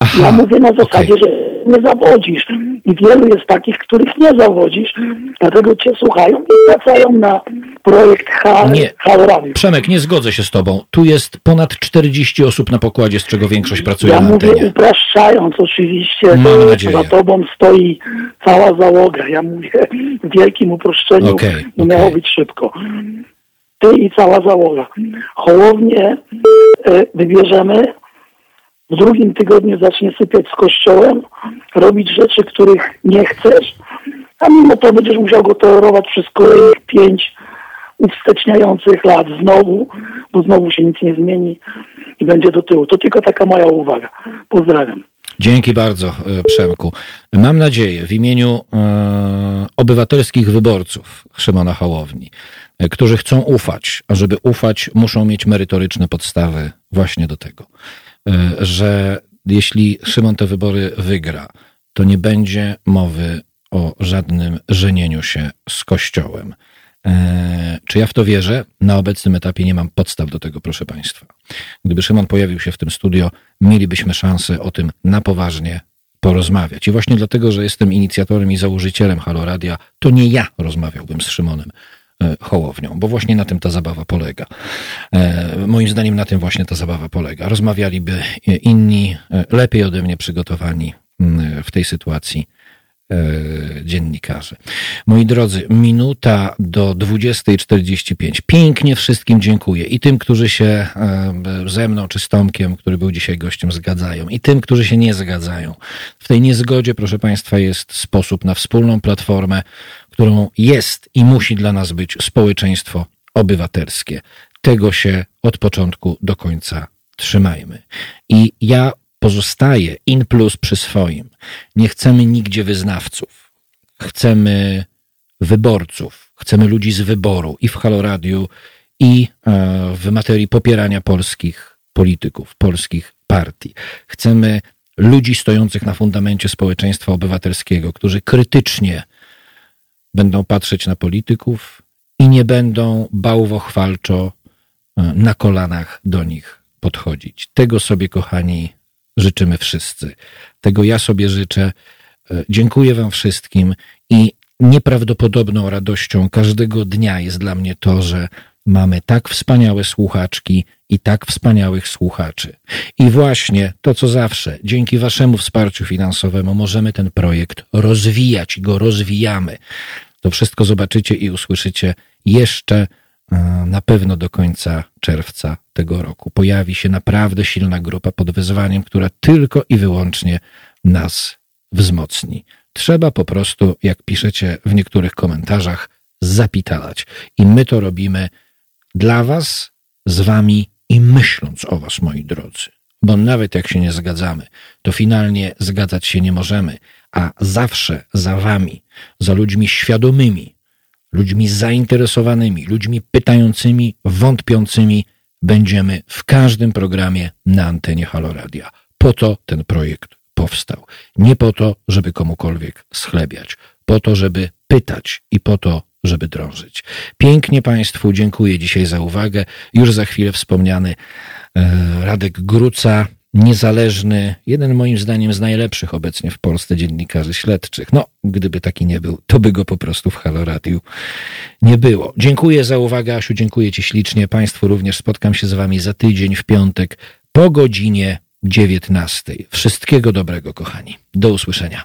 Aha, ja mówię na zasadzie, okay. że nie zawodzisz. I wielu jest takich, których nie zawodzisz, dlatego cię słuchają i wracają na projekt Hal, nie. Radio. Przemek, nie zgodzę się z tobą. Tu jest ponad 40 osób na pokładzie, z czego większość pracuje ja na antenie. Ja mówię upraszczając oczywiście, Mam nadzieję. za tobą stoi cała załoga. Ja mówię w wielkim uproszczeniu, okay, okay. miało być szybko. Ty i cała załoga. Hołownie y, wybierzemy w drugim tygodniu zacznie sypiać z kościołem, robić rzeczy, których nie chcesz, a mimo to będziesz musiał go tolerować przez kolejnych pięć uwsteczniających lat znowu, bo znowu się nic nie zmieni i będzie do tyłu. To tylko taka moja uwaga. Pozdrawiam. Dzięki bardzo, e, Przemku. Mam nadzieję w imieniu e, obywatelskich wyborców Szymona Hołowni, e, którzy chcą ufać, a żeby ufać, muszą mieć merytoryczne podstawy właśnie do tego. E, że jeśli Szymon te wybory wygra, to nie będzie mowy o żadnym żenieniu się z Kościołem. E, czy ja w to wierzę? Na obecnym etapie nie mam podstaw do tego, proszę Państwa. Gdyby Szymon pojawił się w tym studio, mielibyśmy szansę o tym na poważnie porozmawiać. I właśnie dlatego, że jestem inicjatorem i założycielem Halo Radia, to nie ja rozmawiałbym z Szymonem. E, Hołownią, bo właśnie na tym ta zabawa polega. E, moim zdaniem na tym właśnie ta zabawa polega. Rozmawialiby inni, e, lepiej ode mnie przygotowani w tej sytuacji e, dziennikarzy. Moi drodzy, minuta do 20.45. Pięknie wszystkim dziękuję. I tym, którzy się ze mną czy z Tomkiem, który był dzisiaj gościem, zgadzają. I tym, którzy się nie zgadzają. W tej niezgodzie, proszę Państwa, jest sposób na wspólną platformę, którą jest i musi dla nas być społeczeństwo obywatelskie. Tego się od początku do końca trzymajmy. I ja pozostaję in plus przy swoim. Nie chcemy nigdzie wyznawców. Chcemy wyborców. Chcemy ludzi z wyboru i w Haloradiu, i e, w materii popierania polskich polityków, polskich partii. Chcemy ludzi stojących na fundamencie społeczeństwa obywatelskiego, którzy krytycznie będą patrzeć na polityków i nie będą bałwochwalczo e, na kolanach do nich podchodzić. Tego sobie, kochani, życzymy wszyscy. Tego ja sobie życzę. E, dziękuję Wam wszystkim i nieprawdopodobną radością każdego dnia jest dla mnie to, że mamy tak wspaniałe słuchaczki i tak wspaniałych słuchaczy. I właśnie to, co zawsze, dzięki Waszemu wsparciu finansowemu możemy ten projekt rozwijać i go rozwijamy. To wszystko zobaczycie i usłyszycie jeszcze e, na pewno do końca czerwca tego roku. Pojawi się naprawdę silna grupa pod wyzwaniem, która tylko i wyłącznie nas wzmocni. Trzeba po prostu, jak piszecie w niektórych komentarzach, zapitalać. I my to robimy dla Was, z Wami i myśląc o Was, moi drodzy. Bo nawet jak się nie zgadzamy, to finalnie zgadzać się nie możemy, a zawsze za Wami, za ludźmi świadomymi, ludźmi zainteresowanymi, ludźmi pytającymi, wątpiącymi, będziemy w każdym programie na antenie Haloradia. Po to ten projekt powstał. Nie po to, żeby komukolwiek schlebiać, po to, żeby pytać i po to, żeby drążyć. Pięknie Państwu dziękuję dzisiaj za uwagę. Już za chwilę wspomniany e, Radek Gruca, niezależny, jeden moim zdaniem z najlepszych obecnie w Polsce dziennikarzy śledczych. No, gdyby taki nie był, to by go po prostu w Halo Radio nie było. Dziękuję za uwagę, Asiu, dziękuję Ci ślicznie. Państwu również spotkam się z Wami za tydzień w piątek po godzinie 19. Wszystkiego dobrego, kochani. Do usłyszenia.